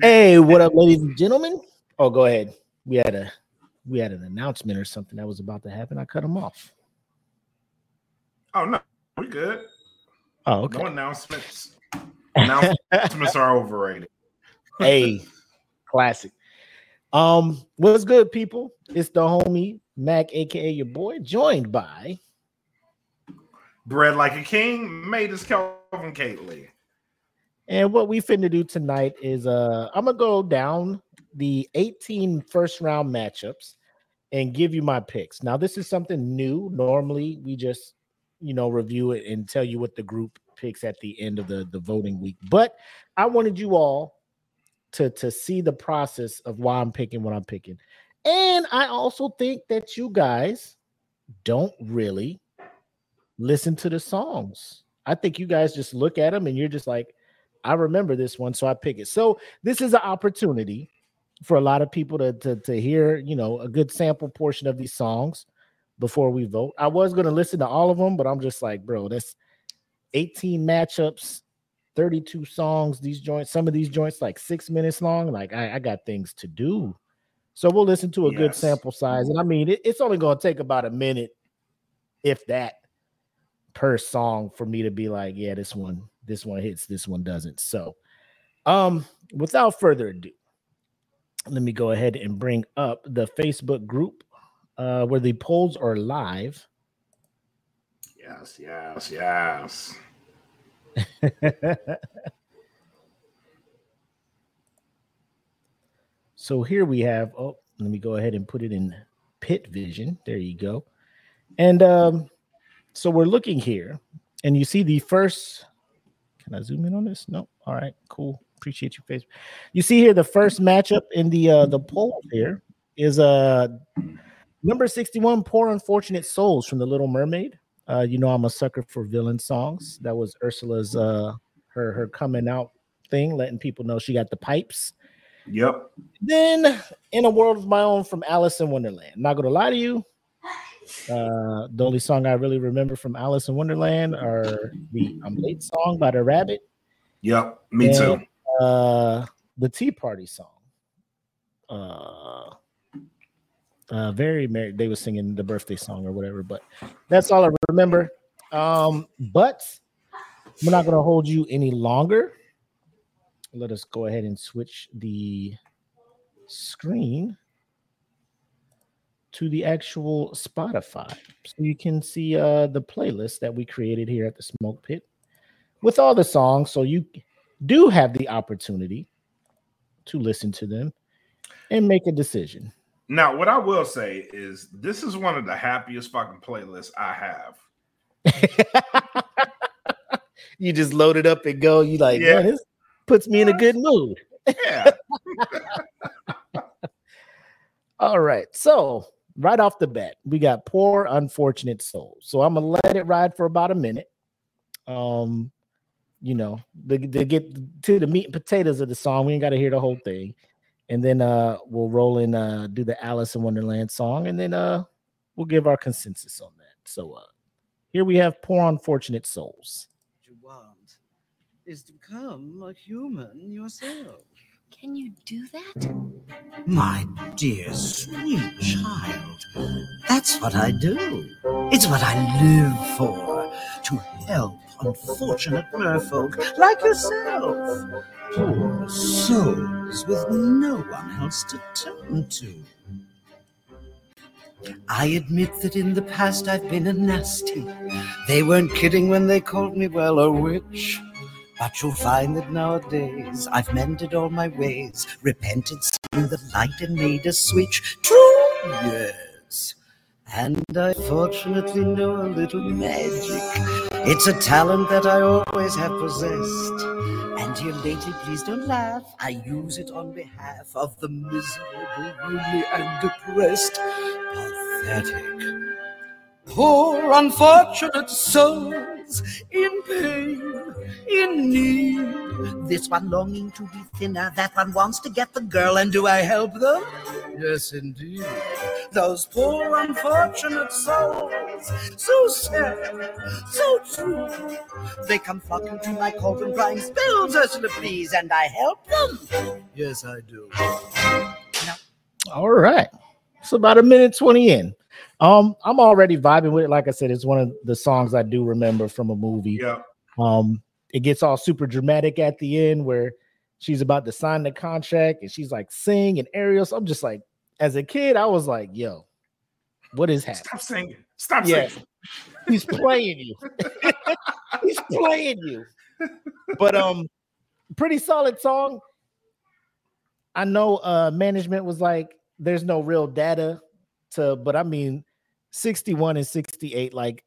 Hey, what up, ladies and gentlemen? Oh, go ahead. We had a we had an announcement or something that was about to happen. I cut him off. Oh no, we good. Oh, okay. No announcements. announcements are overrated. hey, classic. Um, what's good, people? It's the homie Mac, aka your boy, joined by Bread like a king, made as Kelvin Kately. And what we finna do tonight is uh I'm gonna go down the 18 first round matchups and give you my picks. Now, this is something new. Normally, we just you know review it and tell you what the group picks at the end of the, the voting week. But I wanted you all to to see the process of why I'm picking what I'm picking. And I also think that you guys don't really listen to the songs. I think you guys just look at them and you're just like, I remember this one, so I pick it. So this is an opportunity for a lot of people to, to, to hear, you know, a good sample portion of these songs before we vote. I was going to listen to all of them, but I'm just like, bro, that's 18 matchups, 32 songs. These joints, some of these joints, like six minutes long. Like I, I got things to do. So we'll listen to a yes. good sample size. And I mean, it, it's only going to take about a minute, if that, per song for me to be like, yeah, this one this one hits, this one doesn't. So, um, without further ado, let me go ahead and bring up the Facebook group uh, where the polls are live. Yes, yes, yes. so here we have. Oh, let me go ahead and put it in pit vision. There you go. And um, so we're looking here, and you see the first can I zoom in on this? No. All right, cool. Appreciate you, Facebook. You see here the first matchup in the uh the poll here is uh number 61, Poor Unfortunate Souls from the Little Mermaid. Uh, you know, I'm a sucker for villain songs. That was Ursula's uh her her coming out thing, letting people know she got the pipes. Yep. Then in a world of my own from Alice in Wonderland. not gonna lie to you, uh, the only song I really remember from Alice in Wonderland are the I'm Late song by the Rabbit. Yep, me and, too. Uh, the Tea Party song. Uh, uh, very merry. They were singing the birthday song or whatever, but that's all I remember. Um, but we're not going to hold you any longer. Let us go ahead and switch the screen to the actual Spotify. So you can see uh, the playlist that we created here at the Smoke Pit with all the songs. So you do have the opportunity to listen to them and make a decision. Now, what I will say is this is one of the happiest fucking playlists I have. you just load it up and go. You like, yeah, this puts me in a good mood. Yeah. All right. So right off the bat, we got poor unfortunate souls. So I'm gonna let it ride for about a minute. Um, you know, to, to get to the meat and potatoes of the song. We ain't got to hear the whole thing, and then uh, we'll roll in uh, do the Alice in Wonderland song, and then uh, we'll give our consensus on that. So uh, here we have poor unfortunate souls. What you want is to become a human yourself. Can you do that? My dear, sweet child, that's what I do. It's what I live for to help unfortunate merfolk like yourself. Poor souls with no one else to turn to. I admit that in the past I've been a nasty. They weren't kidding when they called me, well, a witch. But you'll find that nowadays I've mended all my ways, repented, seen the light, and made a switch. True, yes. And I fortunately know a little magic. It's a talent that I always have possessed. And dear lady, please don't laugh. I use it on behalf of the miserable, lonely, and depressed. Pathetic poor unfortunate souls in pain, in need. This one longing to be thinner, that one wants to get the girl, and do I help them? Yes, indeed. Those poor unfortunate souls, so sad, so true. They come flocking to my cauldron, crying, spills, Ursula, please, and I help them. Yes, I do. All right. It's about a minute 20 in. Um, I'm already vibing with it. Like I said, it's one of the songs I do remember from a movie. Yeah. Um, it gets all super dramatic at the end where she's about to sign the contract and she's like sing and Ariel. So I'm just like, as a kid, I was like, yo, what is happening? Stop singing. Stop Yeah. singing. He's playing you. He's playing you. But um, pretty solid song. I know uh management was like, there's no real data to, but I mean, 61 and 68, like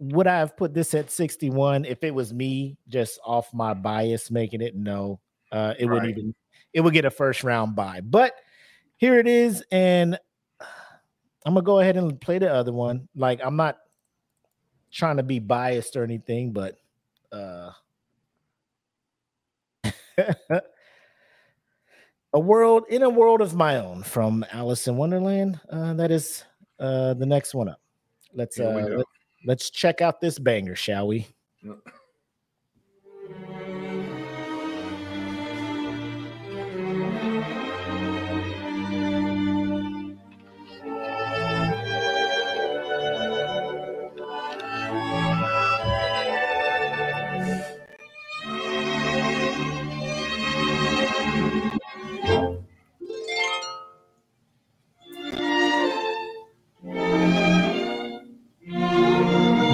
would I have put this at 61 if it was me just off my bias making it? No. Uh it Right. even it would get a first round buy. But here it is, and I'm gonna go ahead and play the other one. Like I'm not trying to be biased or anything, but uh a world in a world of my own from Alice in Wonderland. Uh, that is uh, the next one up. Let's uh, let, let's check out this banger, shall we?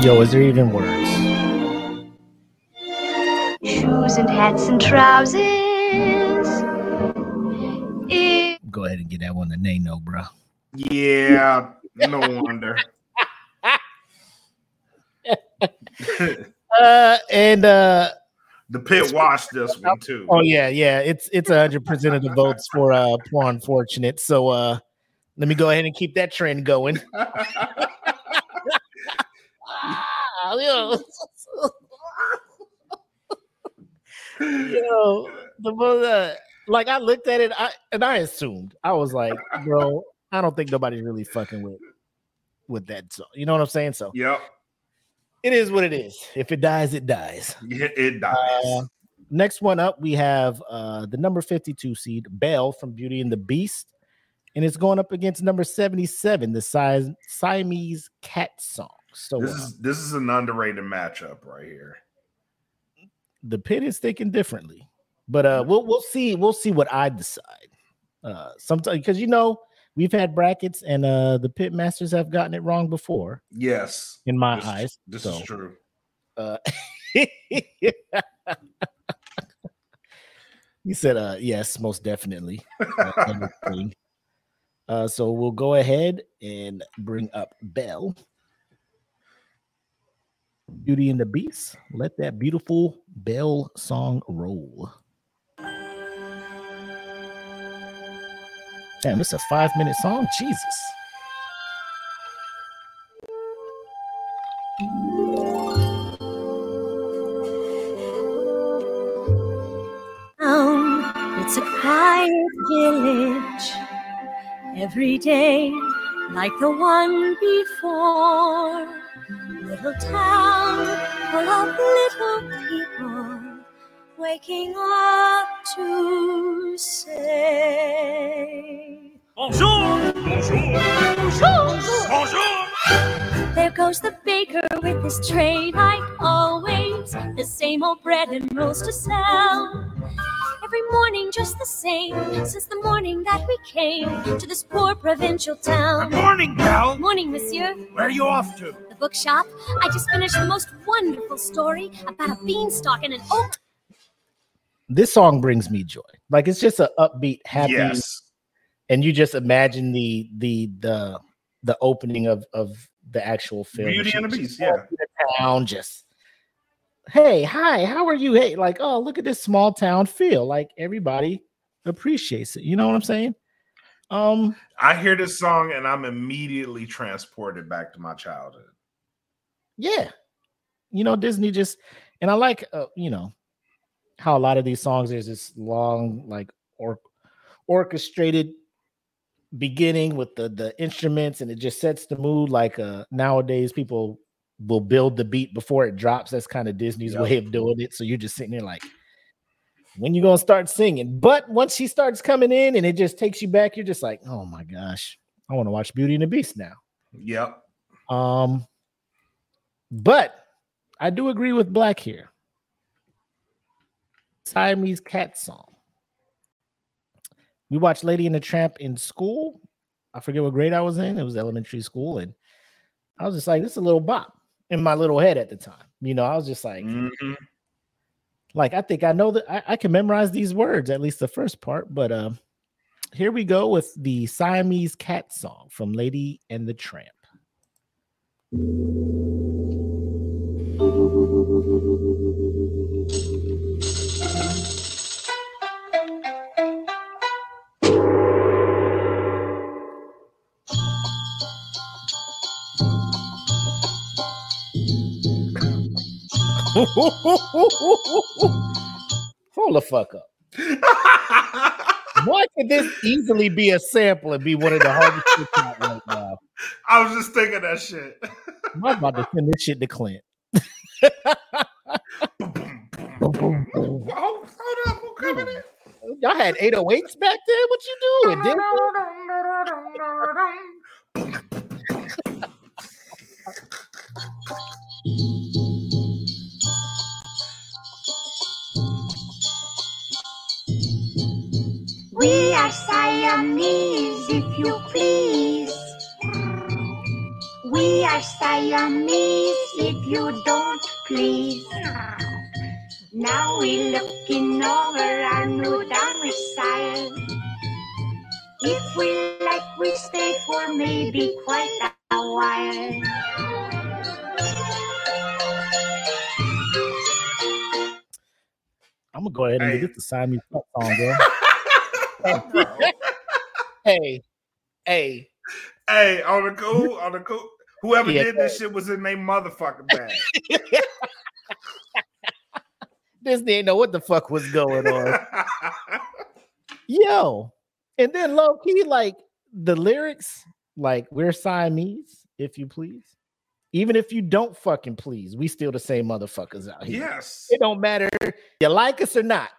Yo, is there even words? Shoes and hats and trousers. Eh, Go ahead and get that one to Nano, bro. Yeah. No wonder. Uh, and uh, the pit watched this one too. oh yeah, yeah, it's it's a hundred percent of the votes for uh, poor unfortunate. So uh, let me go ahead and keep that trend going. Yo. Yo, the mother, like I looked at it, I and I assumed I was like, bro, I don't think nobody's really fucking with with that song. You know what I'm saying? So yep. it is what it is. If it dies, it dies. Yeah, it dies. Uh, next one up, we have uh the number 52 seed, Belle from Beauty and the Beast, and it's going up against number 77, the Si- Siamese Cat song. So this uh, is this is an underrated matchup right here. the pit is thinking differently, but uh, we'll we'll see we'll see what I decide. Uh, sometimes because you know we've had brackets and uh the pit masters have gotten it wrong before Yes. in my This, eyes. this so, is true. Uh, he said, uh, yes, most definitely. Uh, so we'll go ahead and bring up Belle. Beauty and the Beast. Let that beautiful bell song roll. Damn, it's a five minute song. Jesus. town. It's a quiet village. Every day, like the one before. Little town full of little people waking up to say. Bonjour! Bonjour! Bonjour! There goes the baker with his tray like always. The same old bread and rolls to sell. Every morning just the same since the morning that we came to this poor provincial town. Good Morning, pal! Morning, monsieur. Where are you off to? The bookshop. I just finished the most wonderful story about a beanstalk and an oak. This song brings me joy. Like it's just an upbeat, happy, Yes. and you just imagine the the the the opening of of the actual film. Beauty and the Beast, yeah. the town just hey, hi, how are you? Hey, like, oh, look at this small town feel. Like everybody appreciates it. You know what I'm saying? Um, I hear this song and I'm immediately transported back to my childhood. Yeah, you know Disney just, and I like uh, you know how a lot of these songs there's this long like or orchestrated beginning with the the instruments and it just sets the mood like uh nowadays people will build the beat before it drops. That's kind of disney's Yep. way of doing it. So you're just sitting there like when you gonna start singing? But once she starts coming in and it just takes you back you're just like oh my gosh. I want to watch beauty and the beast now. Yep. um but i do agree with black here siamese cat song we watched Lady and the Tramp in school. I forget what grade I was in. It was elementary school, and I was just like, "This is a little bop." In my little head at the time, you know, I was just like, Mhm. like I think I know that I, I can memorize these words, at least the first part. But um, here we go with the Siamese Cat song from Lady and the Tramp. Hold the fuck up. Why could this easily be a sample and be one of the hardest shit right now? I was just thinking that shit. I'm about to send this shit to Clint. Oh, hold up, who coming in? Y'all had 808s back then? What you doing? Siamese, if you please. We are Siamese, if you don't please. Now we're looking over our new domicile. If we like, we stay for maybe quite a while. I'm gonna go ahead and Hey. get the Siamese Cat song, bro. hey, hey, Hey, on the cool, on the cool. Whoever Yeah. did this shit was in their motherfucking bag. Disney didn't know what the fuck was going on. Yo, and then low key, like the lyrics, like we're Siamese, if you please. Even if you don't fucking please, we still the same motherfuckers out here. yes. It don't matter you like us or not.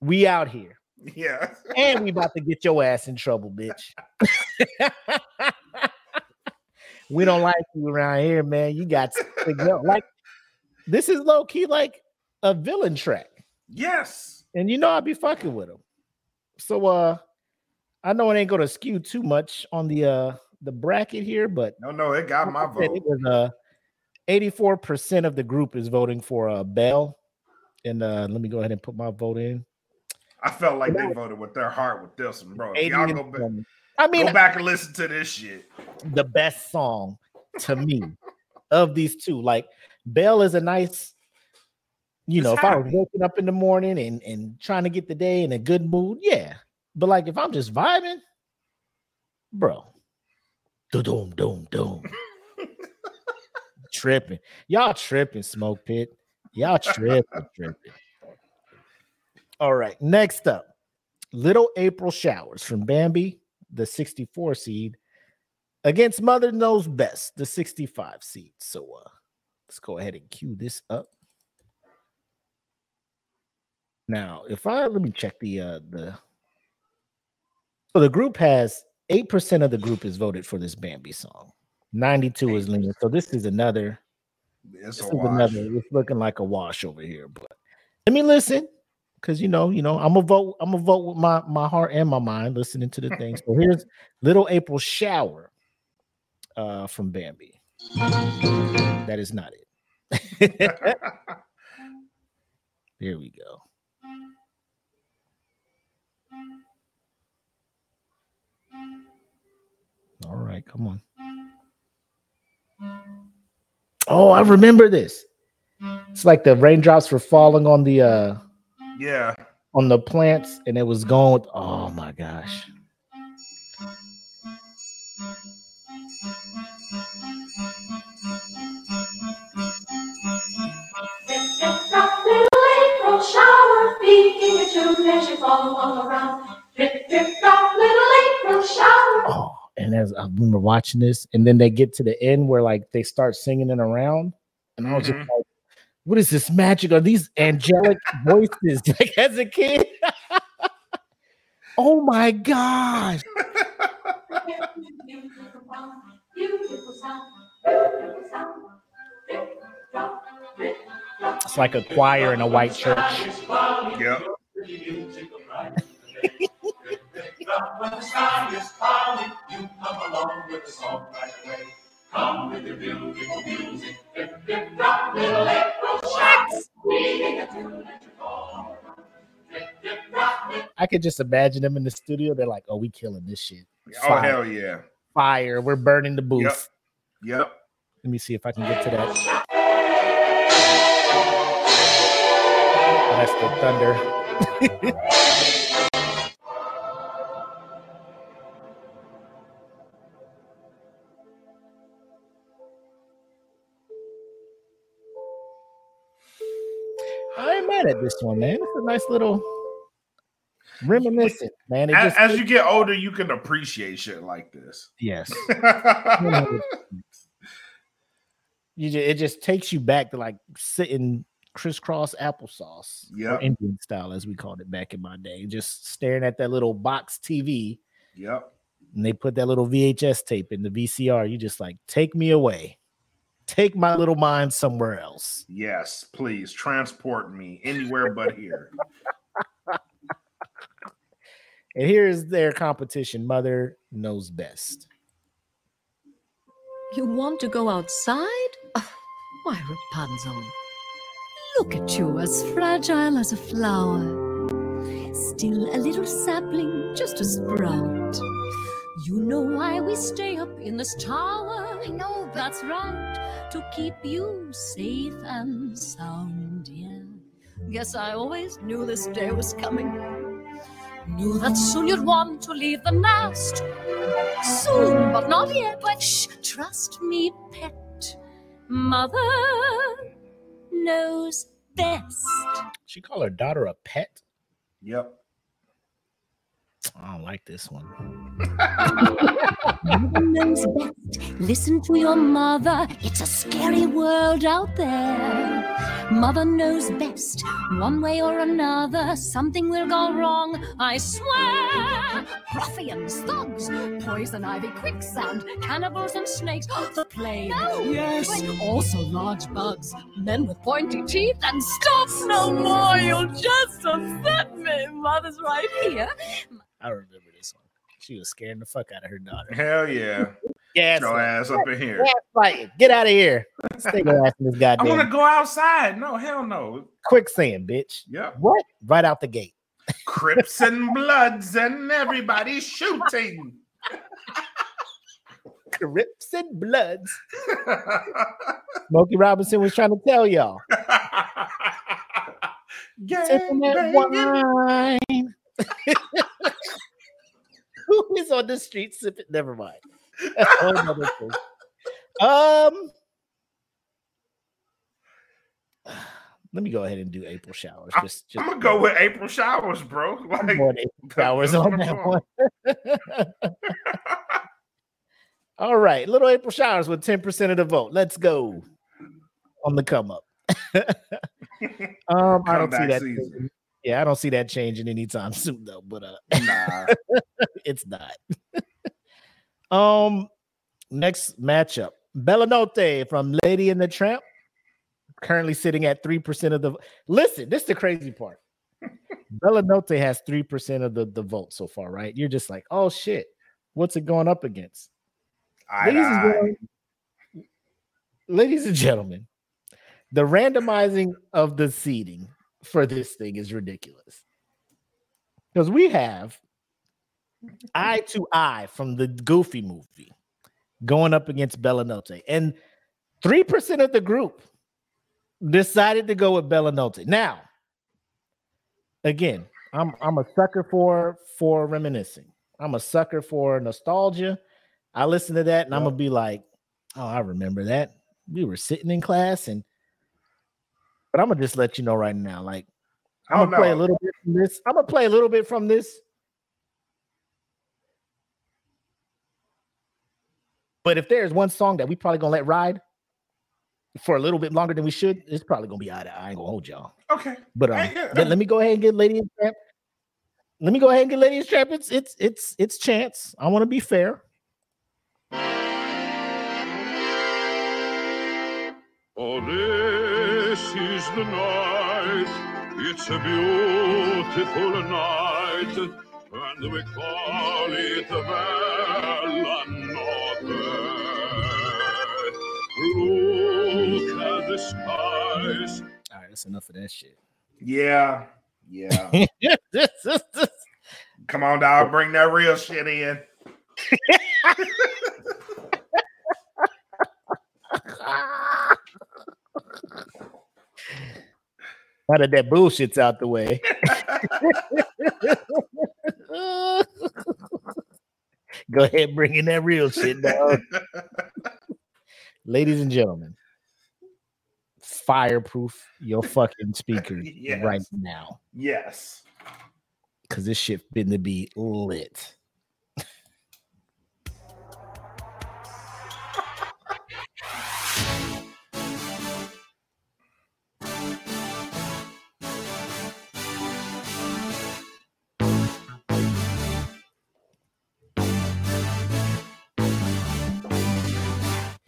We out here. Yeah. And we about to get your ass in trouble, bitch. we don't like you around here, man. You got to go. Like this is low key like a villain track. Yes. And you know I'd be fucking with him. So uh I know it ain't gonna skew too much on the uh the bracket here, but No, no, it got my like I said, vote. it was uh 84% of the group is voting for uh Belle. And uh let me go ahead and put my vote in. I felt like they voted with their heart with this one, bro. If Y'all go, back, I mean go back and listen to this shit. the best song to me of these two. Like Belle is a nice, you know, It's if I was happy. waking up in the morning and and trying to get the day in a good mood, yeah. But like if I'm just vibing, bro, doom doom doom, tripping. Y'all tripping, smoke pit. Y'all tripping, tripping. All right, next up, Little April Showers from Bambi, the 64 seed, against Mother Knows Best, the 65 seed. So uh let's go ahead and cue this up. Now, if I let me check the uh the so the group has 8% of the group is voted for this Bambi song. 92 is leaning. So this is another It's this a is wash. another it's looking like a wash over here. But let me listen because you know, you know, I'm gonna vote, I'm gonna vote with my my heart and my mind, listening to the things. So here's Little April Shower uh from Bambi. That is not it. Here we go. All right, come on. Oh, I remember this. It's like the raindrops were falling on the uh yeah. on the plants and it was going with, oh my gosh. Shower, beating a tune as you fall all around. Drip, drip, drop, little April shower. Oh, and as I remember watching this, and then they get to the end where like they start singing it around, and I was just Mhm. like, "What is this magic? Are these angelic voices?" Like as a kid. oh my gosh! It's like a choir in a white church. Yep. I could just imagine them in the studio. They're like, "Oh, we killing this shit! Oh Fire. hell yeah. Fire! We're burning the booth." Yep. Yep. Let me see if I can get to that. That's the thunder. I ain't mad at this one, man. It's a nice little reminiscent, man. It As, just as you get older, you can appreciate shit like this. yes. You just, it just takes you back to like sitting crisscross applesauce, yeah, Indian style as we called it back in my day. Just staring at that little box TV, yep. and they put that little VHS tape in the VCR. You just like take me away, take my little mind somewhere else. Yes, please transport me anywhere but here. And here's their competition. Mother knows best. You want to go outside? Oh, why, Rapunzel? Look at you, as fragile as a flower. Still a little sapling, just a sprout. You know why we stay up in this tower? I know, that's right, to keep you safe and sound. Yeah. Guess I always knew this day was coming. Knew that soon you'd want to leave the nest. Soon, but not yet. But shh, trust me, pet. Mother knows best. She call her daughter a pet. Yep. I don't like this one. Knows best. Listen to your mother. It's a scary world out there. Mother knows best. One way or another, something will go wrong. I swear. Ruffians, thugs, poison ivy, quicksand, cannibals and snakes. the plague. yes. Also large bugs. Men with pointy teeth and stop no more. You'll just upset me. Mother's right here. I remember this one. She was scaring the fuck out of her daughter. Hell yeah. Get your ass up in here. Get out of here. Stay your ass in this I want to go outside. No, hell no. quicksand, bitch. Yeah. What? Right out the gate. Crips and Bloods and everybody shooting. Crips and Bloods. Smokey Robinson was trying to tell y'all. Sipping that wine. Who is on the street sipping? Never mind. That's a whole nother thing. Um, let me go ahead and do April showers. Just, just I'm gonna go with April showers, bro. Like, April showers on that one. All right, little April showers with 10% of the vote. Let's go on the come up. um, I don't see that. Yeah, I don't see that changing anytime soon, though. But uh, nah. it's not. um, next matchup: Bellanote from Lady and the Tramp, currently sitting at three percent of the. Listen, this is the crazy part. Bellanote has three percent of the the vote so far, right? You're just like, oh shit, what's it going up against? To Ladies and, eye. gentlemen, ladies and gentlemen, the randomizing of the seating for this thing is ridiculous. Because we have eye to eye from the Goofy movie going up against Bellanote, and 3% of the group decided to go with Bellanote. Now, again, I'm I'm a sucker for for reminiscing. I'm a sucker for nostalgia. I listen to that and I'm gonna be like, oh, I remember that. We were sitting in class and but I'm gonna just let you know right now, like I'm Oh, gonna play a little bit from this. I'm gonna play a little bit from this. But if there's one song that we probably gonna let ride for a little bit longer than we should, it's probably gonna be eye to eye. I ain't gonna hold y'all. Okay. But um, Hey, yeah, let, let me go ahead and get Lady and Tramp. Let me go ahead and get Lady and Tramp. It's it's it's it's chance. I want to be fair. Oh, this is the night. It's a beautiful night, and we call it Bella Notte. Look at the skies. All right, that's enough of that shit. Yeah. Yeah. Come on, dog. Bring that real shit in. now that that bullshit's out the way. Go ahead, bring in that real shit, dog. Ladies and gentlemen, fireproof your fucking speakers Yes. right now. yes. Cause this shit been to be lit.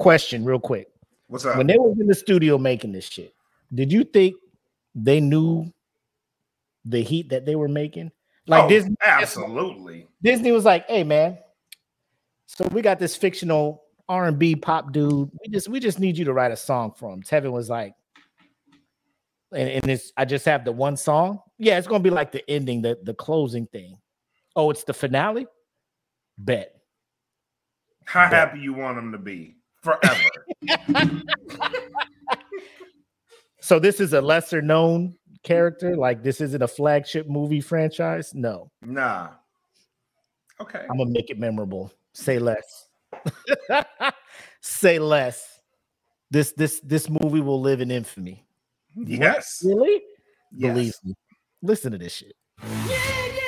Question real quick. What's up? When they was in the studio making this shit, did you think they knew the heat that they were making? Like oh, Disney, absolutely. Disney was like, "Hey, man, so we got this fictional R and B pop dude. We just we just need you to write a song for him." Tevin was like, and, and it's I just have the one song. Yeah, it's gonna be like the ending, the the closing thing. Oh, it's the finale. Bet. How happy you want them to be forever? So this is a lesser known character. Like this isn't a flagship movie franchise. No, nah. Okay. I'm gonna make it memorable. Say less. Say less. This this this movie will live in infamy. Yes. Really? Yes. Believe me. Listen to this shit. Got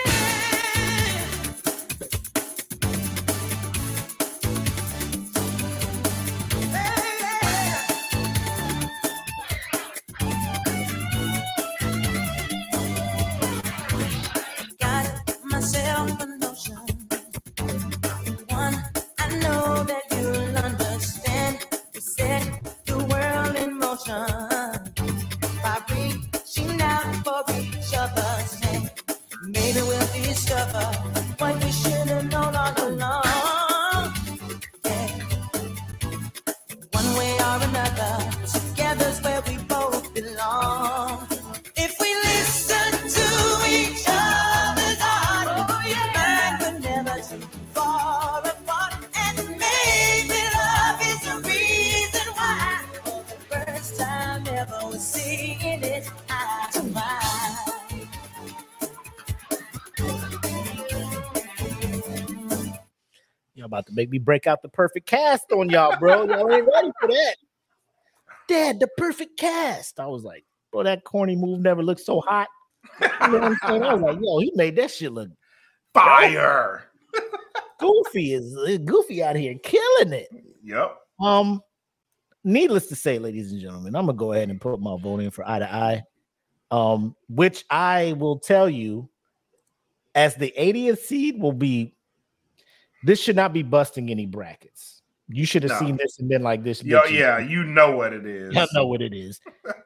make me break out the perfect cast on y'all, bro. Y'all ain't ready for that. Dad, the perfect cast. I was like, bro, that corny move never looked so hot. You know what I'm saying? I was like, yo, he made that shit look Fire. goofy. Is goofy out here killing it. Yep. Um, needless to say, ladies and gentlemen, I'm gonna go ahead and put my vote in for eye to eye. Um, which I will tell you, as the 80th seed, will be this should not be busting any brackets. You should have No. seen this and been like this. Yo, yeah, you know what it is. I know what it is.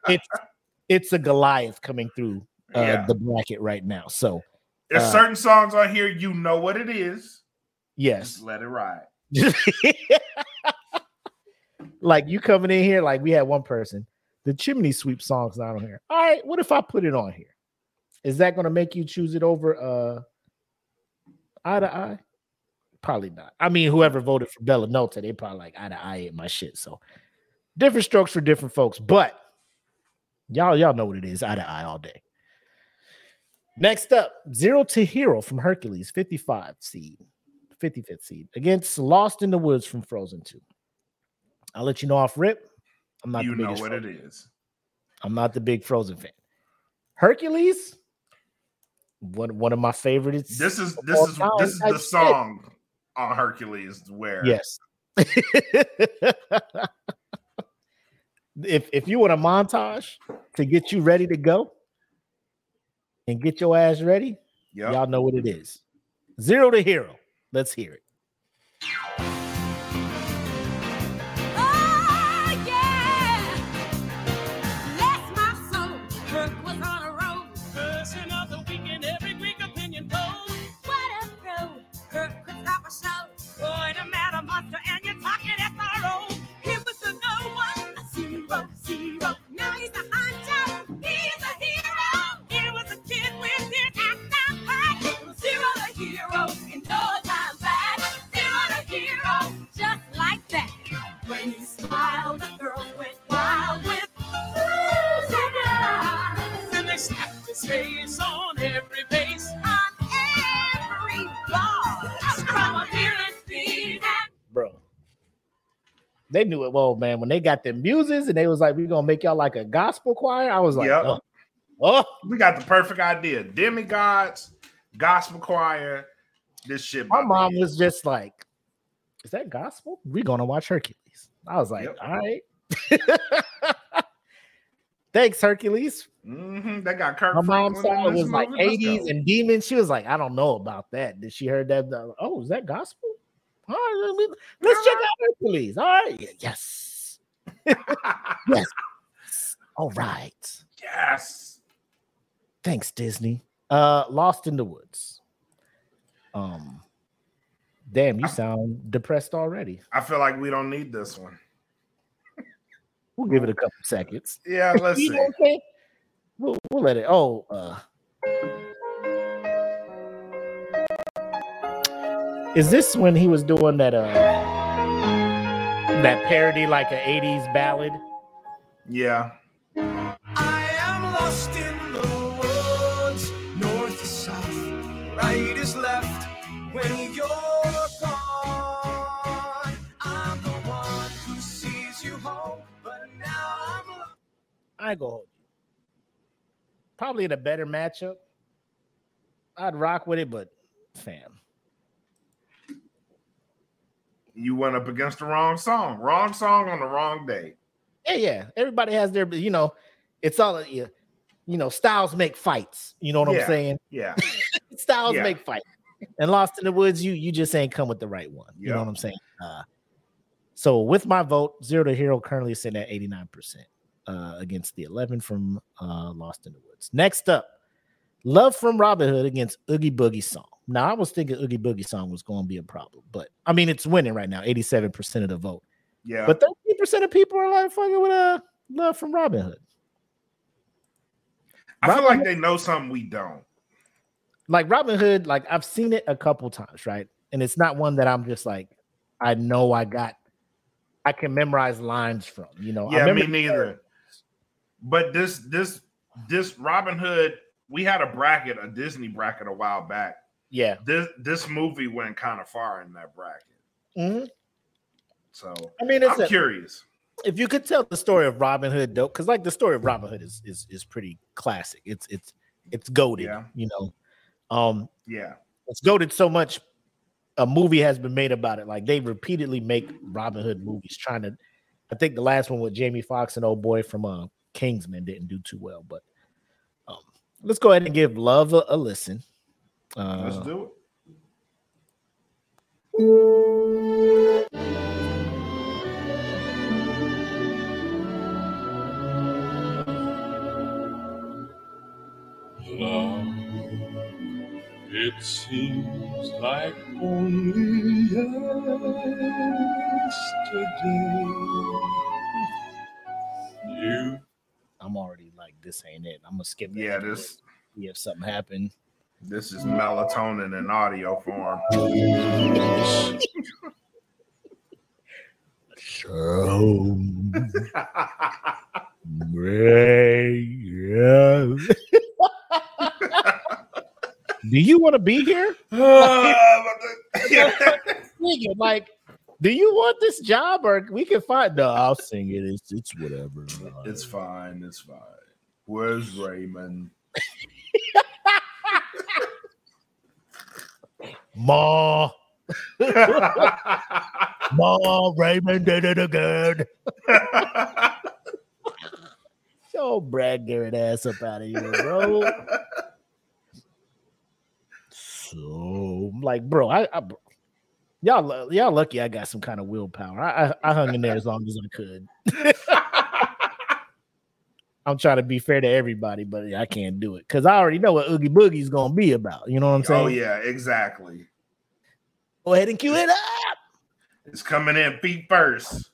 It's it's a Goliath coming through uh, Yeah. the bracket right now. So There's uh, certain songs on here, you know what it is. yes, Just let it ride. like you coming in here, like we had one person, the chimney sweep song's not on here. All right, what if I put it on here? Is that going to make you choose it over uh eye to eye? Probably not. I mean, whoever voted for Bella Nota, they probably like eye to eye ain't my shit. So different strokes for different folks, but y'all y'all know what it is, eye to eye all day. Next up, Zero to Hero from Hercules, 55 seed, 55th seed, against Lost in the Woods from Frozen 2. I'll let you know off rip. I'm not you the know what Frozen- it is. I'm not the big Frozen fan. Hercules, one one of my favorites. This is this is time this is the song on Hercules where Yes. if if you want a montage to get you ready to go and get your ass ready, Yep. y'all know what it is. Zero to hero. Let's hear it. They knew it well, man. When they got the muses and they was like, we're gonna make y'all like a gospel choir. I was like, Yep. oh, oh, we got the perfect idea. Demigods, gospel choir, this shit. my mom was just like, Is that gospel? We're gonna watch Hercules. I was like, Yep. all right. Thanks, Hercules. Mhm, They got Kirk. My mom saw it was like Hades and demons. She was like, I don't know about that. Did she heard that? Oh, is that gospel? All right, let me- let's check out Hercules. All right. Yes. yes. All right. yes. Thanks, Disney. Uh Lost in the Woods. Um damn, you sound depressed already. I feel like we don't need this one. We'll give it a couple seconds. Yeah, let's see. know what I'm saying? We'll, we'll let it. Oh, uh, is this when he was doing that? Uh, that parody, like an '80s ballad. Yeah. I am lost in the woods, north is south, right is left. When you're gone, I'm the one who sees you home, but now I'm lost. I ain't gonna hold you. Probably in a better matchup. I'd rock with it, but fam, You went up against the wrong song. Wrong song on the wrong day. yeah, yeah. Everybody has their, you know, it's all you, you know, styles make fights. You know what Yeah. I'm saying? Yeah. styles Yeah. make fights. And Lost in the Woods, you you just ain't come with the right one. You know what I'm saying? Uh, so with my vote, Zero to Hero currently sitting at 89% uh, against the 11 from uh, Lost in the Woods. Next up, Love from Robin Hood against Oogie Boogie Song. Now I was thinking Oogie Boogie Song was going to be a problem, but I mean it's winning right now, 87% of the vote. Yeah. But 13% of people are like fucking with uh, Love from Robin Hood. I feel Robin like they know something we don't. like Robin Hood, like I've seen it a couple times, right? And it's not one that I'm just like, I know I got, I can memorize lines from, you know. I Yeah, me remember- neither. But this this this Robin Hood, we had a bracket, a Disney bracket a while back. Yeah. This this movie went kind of far in that bracket. Mm-hmm. So I mean, it's I'm a, curious. if you could tell the story of Robin Hood, though, because like the story of Robin Hood is is is pretty classic. It's it's it's goaded, Yeah. you know. Um, Yeah. it's goaded so much. A movie has been made about it. Like they repeatedly make Robin Hood movies, trying to. I think the last one with Jamie Foxx and old boy from uh, Kingsman didn't do too well, but um, let's go ahead and give Love a, a listen. Uh, Let's do it. Love, it seems like only yesterday you I'm already like, this ain't it. I'm gonna skip. Yeah, this see if something happened. This is melatonin in audio form. So. Do you want to be here? Like, do you want this job or we can find? No, I'll sing it. It's it's whatever. It's fine. It's fine. Where's Raymond? Ma, Ma, Raymond did it again. Yo, brag your ass up out of here, bro. So, I'm like, bro, I, I y'all, y'all lucky I got some kind of willpower. I, I, I hung in there as long as I could. I'm trying to be fair to everybody, but I can't do it because I already know what Oogie Boogie's gonna be about. You know what I'm oh, saying? oh yeah, exactly. Go ahead and cue it up. It's coming in feet first.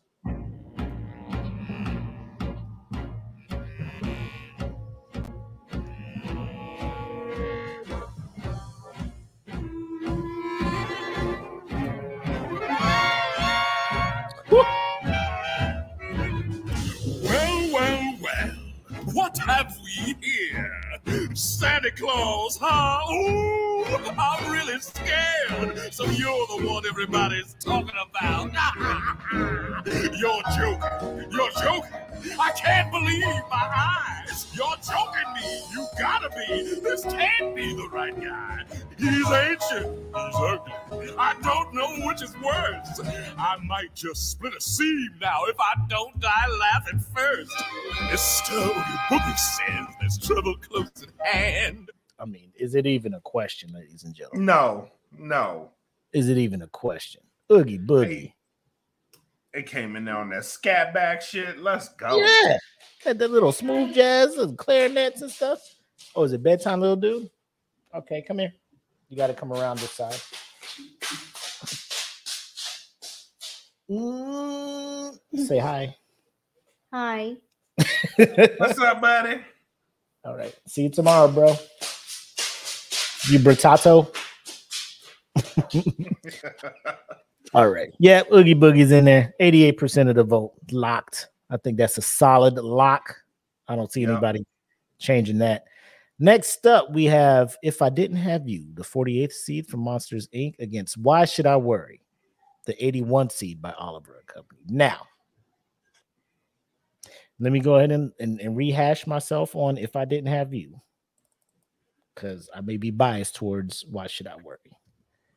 What have we here? Santa Claus, huh? Ooh, I'm really scared. So you're the one everybody's talking about. you're joking. You're joking. I can't believe my eyes. You're joking me. You gotta be. This can't be the right guy. He's ancient. He's ugly. I don't know which is worse. I might just split a seam now if I don't die laughing first. Mr. Boogie says there's trouble close at hand. I mean, is it even a question, ladies and gentlemen? No, no. Is it even a question? Oogie Boogie. Hey, it came in there on that scat back shit. Let's go. Yeah. Had the little smooth jazz and clarinets and stuff. Oh, is it bedtime, little dude? Okay, come here. You got to come around this side. Mm, say hi. Hi. What's up, buddy? All right. See you tomorrow, bro. You Bertato. All right. Yeah, Oogie Boogie's in there. 88% of the vote locked. I think that's a solid lock. I don't see Yeah. anybody changing that. Next up, we have If I Didn't Have You, the 48th seed from Monsters Inc. against Why Should I Worry, the 81 seed by Oliver and Company. Now, let me go ahead and, and, and rehash myself on If I Didn't Have You, because I may be biased towards Why Should I Worry.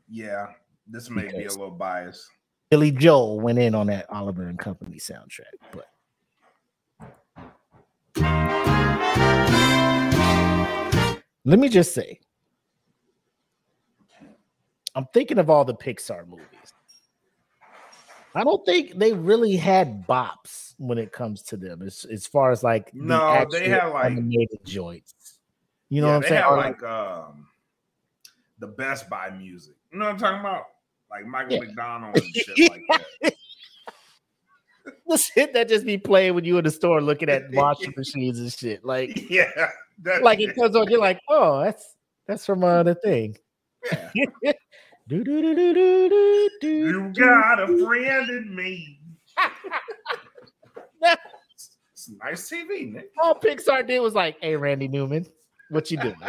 Yeah, this may be a little biased. Billy Joel went in on that Oliver and Company soundtrack, but let me just say, I'm thinking of all the Pixar movies. I don't think they really had bops when it comes to them, as, as far as like the No, they actual had, like- animated joints. You know Yeah, what I'm saying? Or, like um the Best Buy music. You know what I'm talking about? Like Michael Yeah. McDonald and shit like that. the shit that just be playing when you in the store looking at washing machines and shit. Like, Yeah, like it comes on, you're like, oh, that's that's from uh, the thing. Yeah. do, do, do, do, do, do, do, You got a friend in me. It's nice TV, Nick. All Pixar did was like, hey, Randy Newman, what you doing?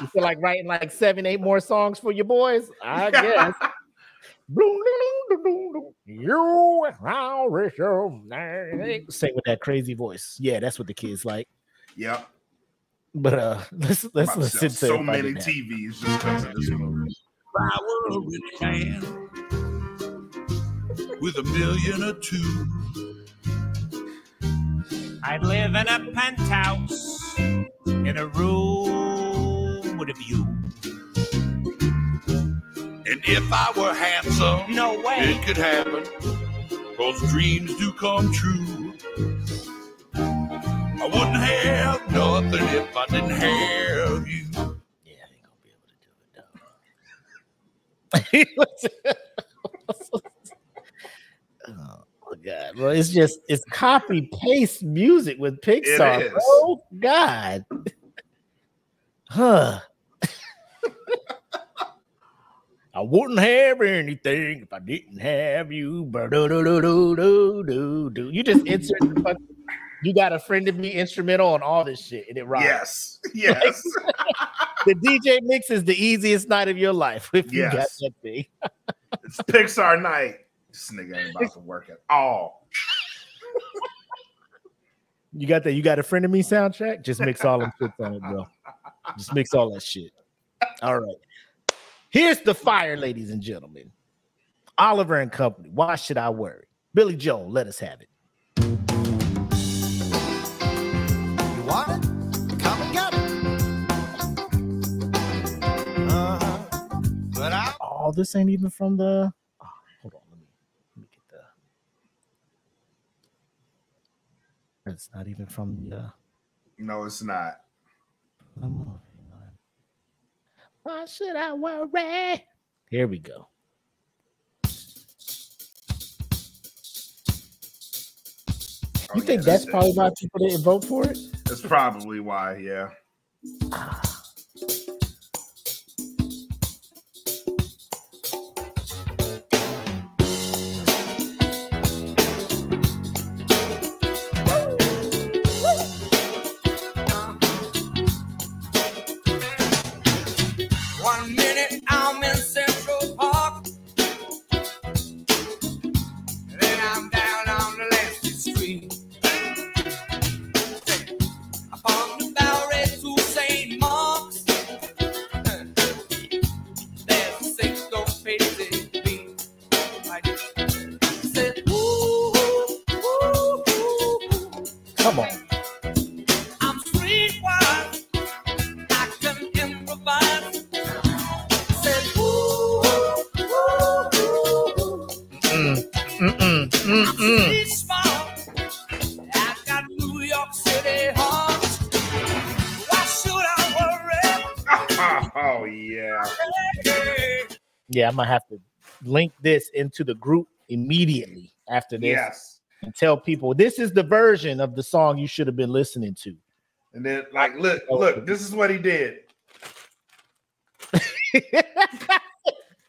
You feel like writing like seven, eight more songs for your boys? I guess. You Irish of name. Sing with that crazy voice. Yeah, that's what the kids like. Yep. But uh let's let's About listen to so many Didn't Have You. TVs just because of this movie. If I were a rich man with a million or two, I'd live in a penthouse in a room with a view. and if I were handsome, No way. it could happen. Cause dreams do come true. I wouldn't have nothing if I didn't have you. Yeah, I ain't gonna be able to do it though. oh god, bro! It's just it's copy paste music with Pixar, bro. God, huh? I wouldn't have anything if I didn't have you. You just insert the fucking You got a friend of me instrumental on all this shit, and it rocks. Yes, yes. the DJ mix is the easiest night of your life if you got Yes. that thing. it's Pixar night. This nigga ain't about to work at all. You got that? You got a friend of me soundtrack? Just mix all them shits on it, bro. Just mix all that shit. All right. Here's the fire, ladies and gentlemen. Oliver and Company. Why should I worry? Billy Joel, let us have it. You want it? Come and get it. Uh-huh. But I Oh, this ain't even from the. Oh, hold on, let me let me get the. It's not even from the. Uh, No, it's not. Why should I worry? Here we go. Oh, You yeah, think that's it. probably why people didn't vote for it? That's probably why. Yeah. Ah. Link this into the group immediately after this Yes. and tell people this is the version of the song you should have been listening to. And then like look, oh, look, this is what he did.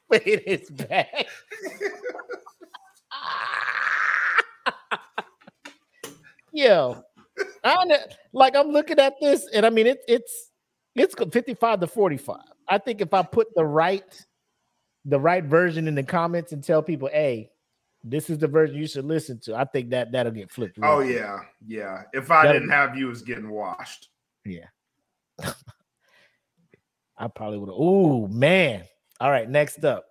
but it is bad. Yo, I like I'm looking at this, and I mean it, it's it's 55 to 45. I think if I put the right the right version in the comments and tell people, hey, this is the version you should listen to, I think that that'll get flipped. real Oh yeah, yeah. If I That'll- didn't have you, it's getting washed. Yeah. I probably would have. Oh man. All right. Next up,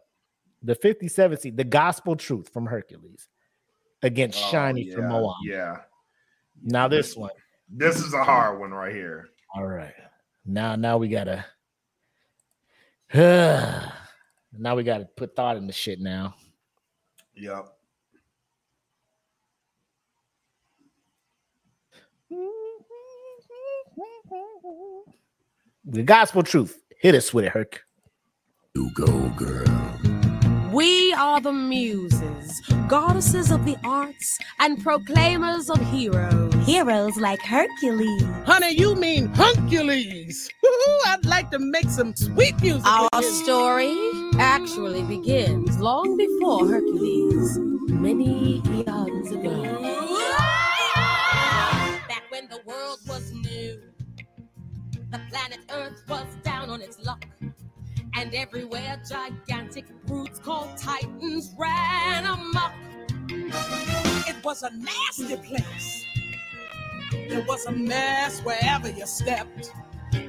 the 57 seed, the gospel truth from Hercules against Oh, Shiny from yeah, Moana. Yeah. Now this one. This is a hard one right here. All right. Now, now we gotta. now we gotta put thought in the shit now. Yep. The gospel truth. Hit us with it, Herc. You go, girl. We are the muses, goddesses of the arts, and proclaimers of heroes. Heroes like Hercules. Honey, you mean Hercules. I'd like to make some sweet music. Our with you. story actually begins long before Hercules, many eons ago. Back when the world was new, the planet Earth was down on its luck. And everywhere gigantic brutes called titans ran amok. It was a nasty place. There was a mess wherever you stepped.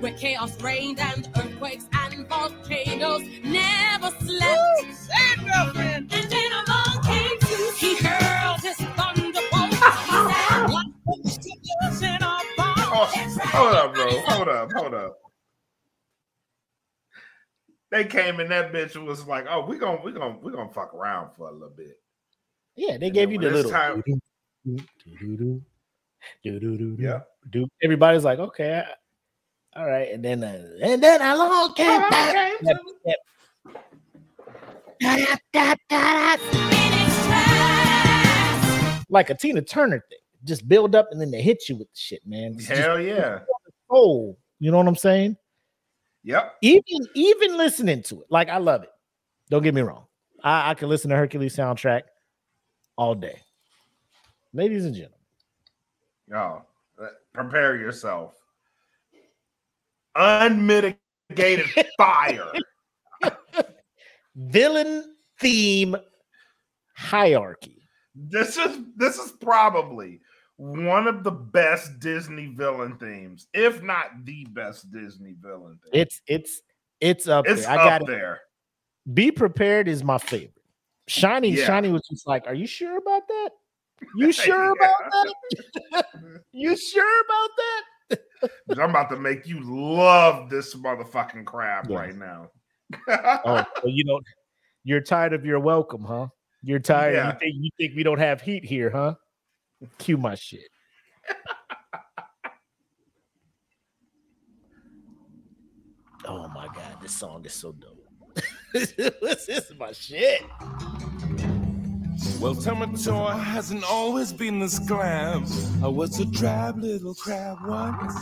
Where chaos reigned and earthquakes and volcanoes never slept. Say, girlfriend. And then a along came Zeus. He hurled his thunderbolt. he said, "What Stimulus in our bones. Oh, hold up, bro. Hold up, hold up. They came in that bitch and was like, "Oh, we gonna we gonna we gonna fuck around for a little bit." Yeah, they gave you the when it's little. time- Yeah. Do everybody's like, okay, I- all right, and then uh, and then along came like a Tina Turner thing. Just build up and then they hit you with the shit, man. It's just Hell yeah. soul. You know what I'm saying? Yep. Even even listening to it, like I love it. Don't get me wrong. I, I can listen to Hercules soundtrack all day. Ladies and gentlemen, Oh, uh, prepare yourself. Unmitigated fire. Villain theme hierarchy. This is this is probably one of the best Disney villain themes, if not the best Disney villain theme. It's it's it's up It's there. I got it. there. Be prepared is my favorite. Shiny, Yeah. Shiny was just like, "Are you sure about that? You sure about that? you sure about that?" I'm about to make you love this motherfucking crab Yes. right now. Oh, so you don't. You're tired of your welcome, huh? You're tired. Yeah. You think you think we don't have heat here, huh? Cue my shit. oh my god, this song is so dope. this is my shit. Well, Tamatoa hasn't always been this glam. I was a drab little crab once.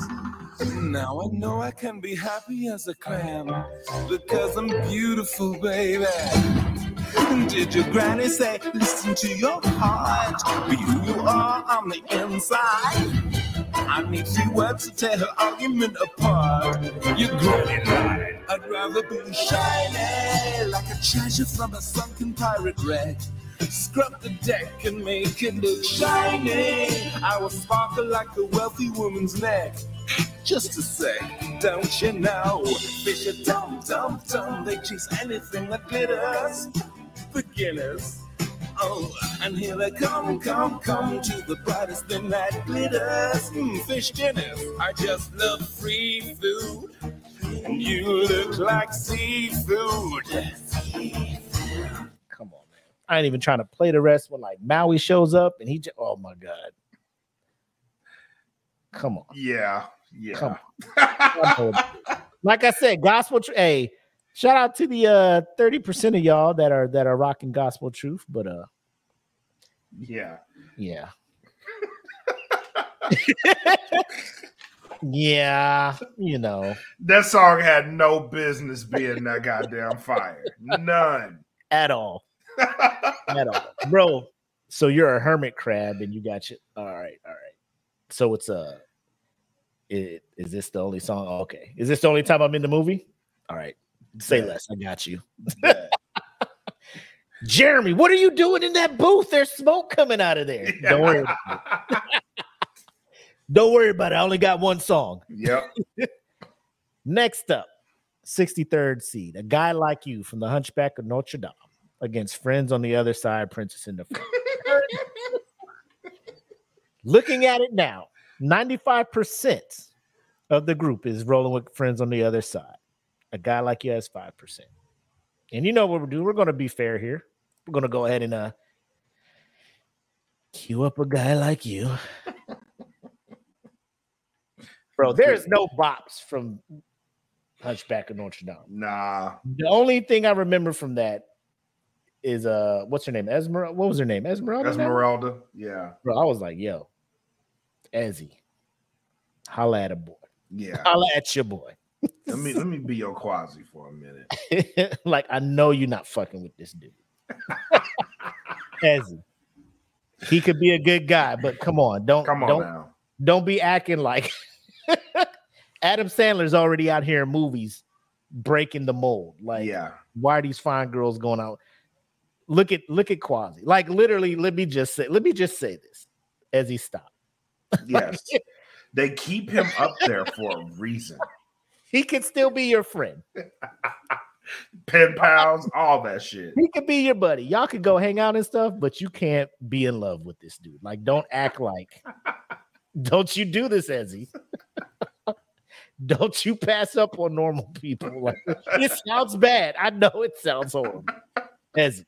Now I know I can be happy as a clam because I'm beautiful, baby. Did your granny say, listen to your heart? Be who you are on the inside. I need few words to tear her argument apart. Your granny lied. I'd rather be shiny like a treasure from a sunken pirate wreck. Scrub the deck and make it look shiny. I will sparkle like a wealthy woman's neck. Just to say, don't you know? Fish are dumb, dumb, dumb. They chase anything that glitters. Beginners. Oh, and here they come, come, come to the brightest thing that glitters. Mm, fish dinners. I just love free food. And you look like seafood. I ain't even trying to play the rest when like Maui shows up and he just oh my god. Come on. Yeah, yeah. Come on. like I said, gospel tr- hey, shout out to the uh 30% of y'all that are that are rocking gospel truth, but uh Yeah. yeah. yeah, you know, That song had no business being that goddamn fire. None. at all. Bro, so you're a hermit crab and you got your all right, all right. So it's a it, is this the only song? Oh, okay. Is this the only time I'm in the movie? All right. Say Yeah. less. I got you. Jeremy, what are you doing in that booth? There's smoke coming out of there. Don't worry. About it. Don't worry about it. I only got one song. Yep. Next up, 63rd seed, a guy like you from the Hunchback of Notre Dame against friends on the other side, Princess in the. Looking at it now, 95% of the group is rolling with friends on the other side. A guy like you has 5%. And you know what we're doing? We're going to be fair here. We're going to go ahead and uh cue up a guy like you. Bro, there's no bops from Hunchback of Notre Dame. Nah. The only thing I remember from that is uh what's her name? Esmeralda. What was her name? Esmeralda. Esmeralda. Yeah. Bro, I was like, yo, Ezzy, holla at a boy. Yeah. Holla at your boy. Let me let me be your quasi for a minute. like, I know you're not fucking with this dude. Ezzy. He could be a good guy, but come on, don't Come on don't, now. don't be acting like Adam Sandler's already out here in movies breaking the mold. Like, Yeah. why are these fine girls going out? Look at look at Quasi. Like literally, let me just say, let me just say this as he stopped. Yes. they keep him up there for a reason. He can still be your friend. Pen pals, all that shit. He could be your buddy. Y'all could go hang out and stuff, but you can't be in love with this dude. Like, don't act like. don't you do this, Ezzy? don't you pass up on normal people? Like, it sounds bad. I know it sounds horrible. Ezzy,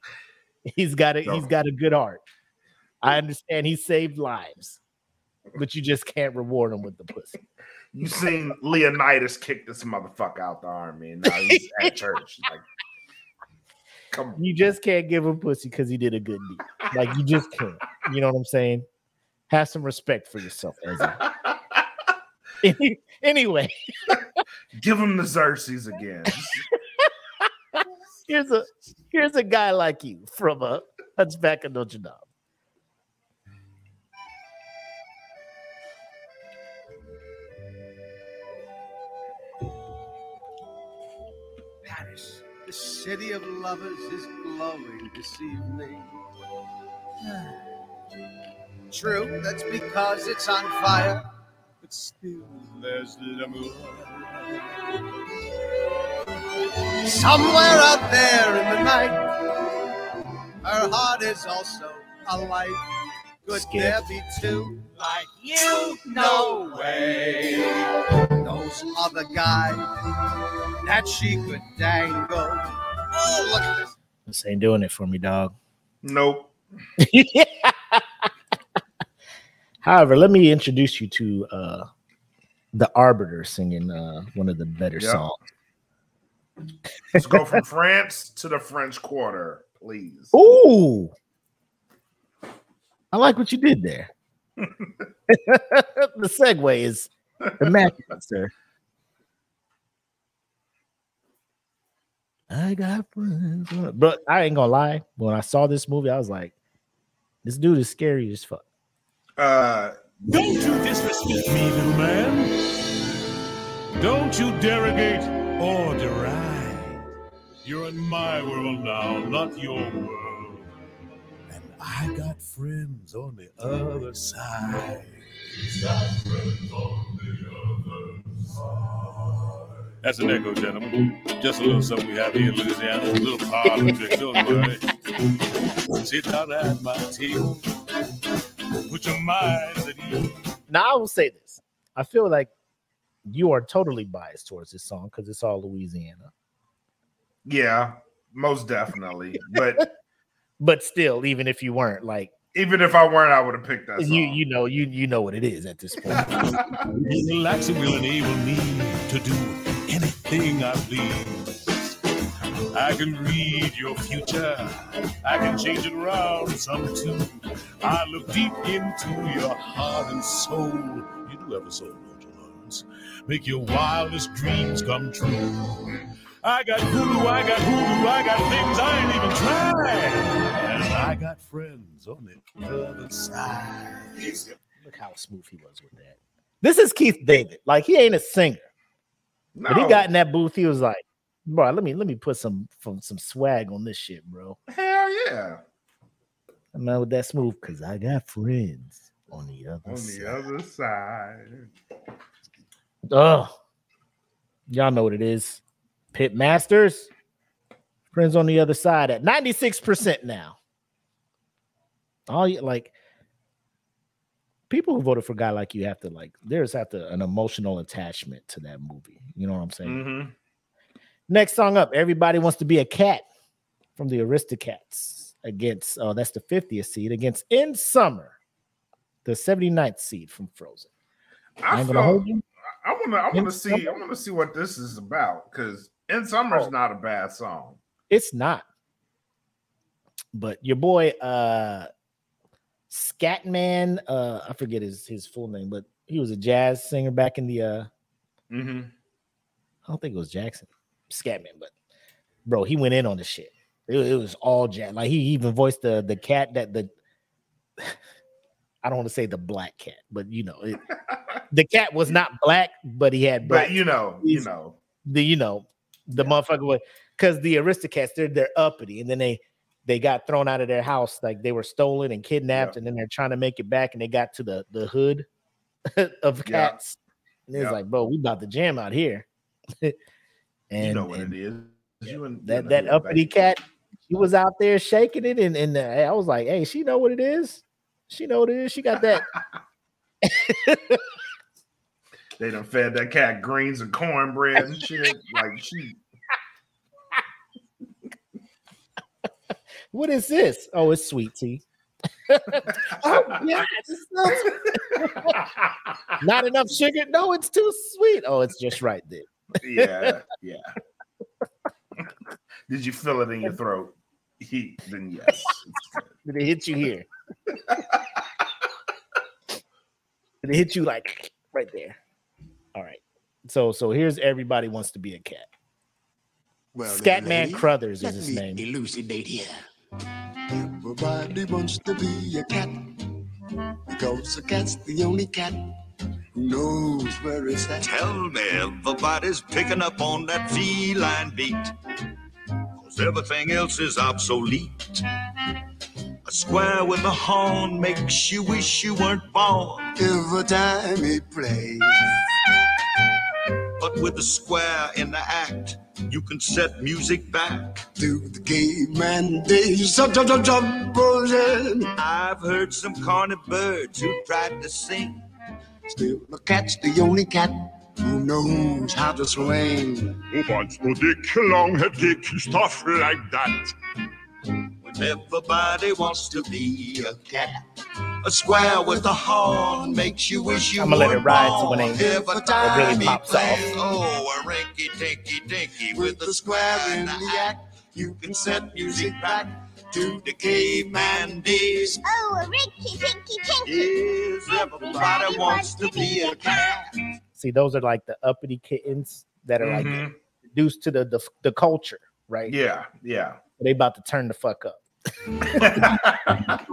he's got a he's got a good heart. I understand he saved lives, but you just can't reward him with the pussy. You seen Leonidas kick this motherfucker out the army, and now he's at church. Like, come on. You just can't give him pussy because he did a good deed. Like you just can't. You know what I'm saying? Have some respect for yourself. Any- anyway, Give him the Xerxes again. here's a here's a guy like you from a Hunchback of Notre Dame. Paris, the city of lovers, is glowing this evening. True, that's because it's on fire, but still there's the moon. Somewhere out there in the night, her heart is also alight. Could Skip. there be two like you? No way. Those other guys that she could dangle. Oh, look at this. This ain't doing it for me, dog. Nope. However, let me introduce you to uh the Arbiter singing uh one of the better Yeah. songs. Let's go from France to the French Quarter, please. Ooh. I like what you did there. the segue is immaculate, sir. I got friends. But I ain't gonna lie. When I saw this movie, I was like, this dude is scary as fuck. Uh, Don't you disrespect me, little man. Don't you derogate or deride. You're in my world now, not your world. And I got friends on the other side. That's an echo, gentlemen. Just a little something we have here in Louisiana. A little politics, don't worry. Sit down at my table. Put your minds at ease. Now I will say this. I feel like you are totally biased towards this song because it's all Louisiana. Yeah, most definitely. But But still, even if you weren't, like even if I weren't, I would have picked that song. you you know you you know what it is at this point. Relaxing will enable me to do anything I please. I can read your future. I can change it around some too. I look deep into your heart and soul. You do have a soul, don't you, Lawrence? Make your wildest dreams come true. I got voodoo, I got hoodoo, I got things I ain't even tried. And I got friends on the other side. Look how smooth he was with that. This is Keith David. Like he ain't a singer, but he got in that booth. He was like, "Bro, let me let me put some some, some swag on this shit, bro." Hell yeah. I'm not with that smooth because I got friends on the other On side. the other side. Oh, y'all know what it is. Pit Masters, friends on the other side at 96% now. All you like people who voted for a guy like you have to like there's have to an emotional attachment to that movie. You know what I'm saying? Mhm. Next song up, everybody wants to be a cat from the Aristocats against oh that's the 50th seed against In Summer, the 79th seed from Frozen. I, ain't feel, gonna hold you. I want to. I want to see. I want to see what this is about because "In Summer" is Oh. not a bad song. It's not. But your boy uh Scatman, uh I forget his his full name, but he was a jazz singer back in the uh Mm-hmm. I don't think it was Jackson, Scatman, but bro, he went in on the shit. It, it was all jazz. Like he even voiced the the cat that the I don't want to say the black cat, but you know, it, the cat was not black, but he had black. But you know, you know, the you know the motherfucker was because the Aristocats they're they're uppity and then they they got thrown out of their house like they were stolen and kidnapped and then they're trying to make it back and they got to the the hood of Yeah. cats. And it's Yeah. like bro we about to jam out here. And you know what and it is. You and that you that uppity cat she was out there shaking it and and uh, I was like hey she know what it is. She know what it is. She got that They done fed that cat greens and cornbread and shit. Like she, what is this oh it's sweet tea oh yes Not enough sugar. No, it's too sweet. Oh, it's just right there. yeah, yeah. Did you feel it in your throat? He, then yes. Did it hit you here? Did it hit you like right there? All right. So so here's everybody wants to be a cat. Well, little Scatman Crothers is his me name. Elucidate here. Everybody wants to be a cat because a cat's the only cat who knows where it's at. Tell me everybody's picking up on that feline beat. Cause everything else is obsolete. A square with a horn makes you wish you weren't born. Every time he plays, But with the square in the act, you can set music back. to the game and days. Jump, jump, jump, jump, bullshit. I've heard some corny birds who tried to sing. Still, the cat's the only cat who knows how to swing. Once more Dick, long-haired Dick, stuff like that. When everybody wants to be a cat. A square with a horn makes you wish you I'ma let it ride till when born. they- Every it really time he pops off. Oh, a rinky tinky dinky with a square in the act. You can set music back to the caveman days. Oh, a rinky tinky tinky. Yes, everybody wants to be a cat. See, those are like the uppity kittens that are like Mhm. introduced to the, the the culture, right? Yeah, yeah. They about to turn the fuck up.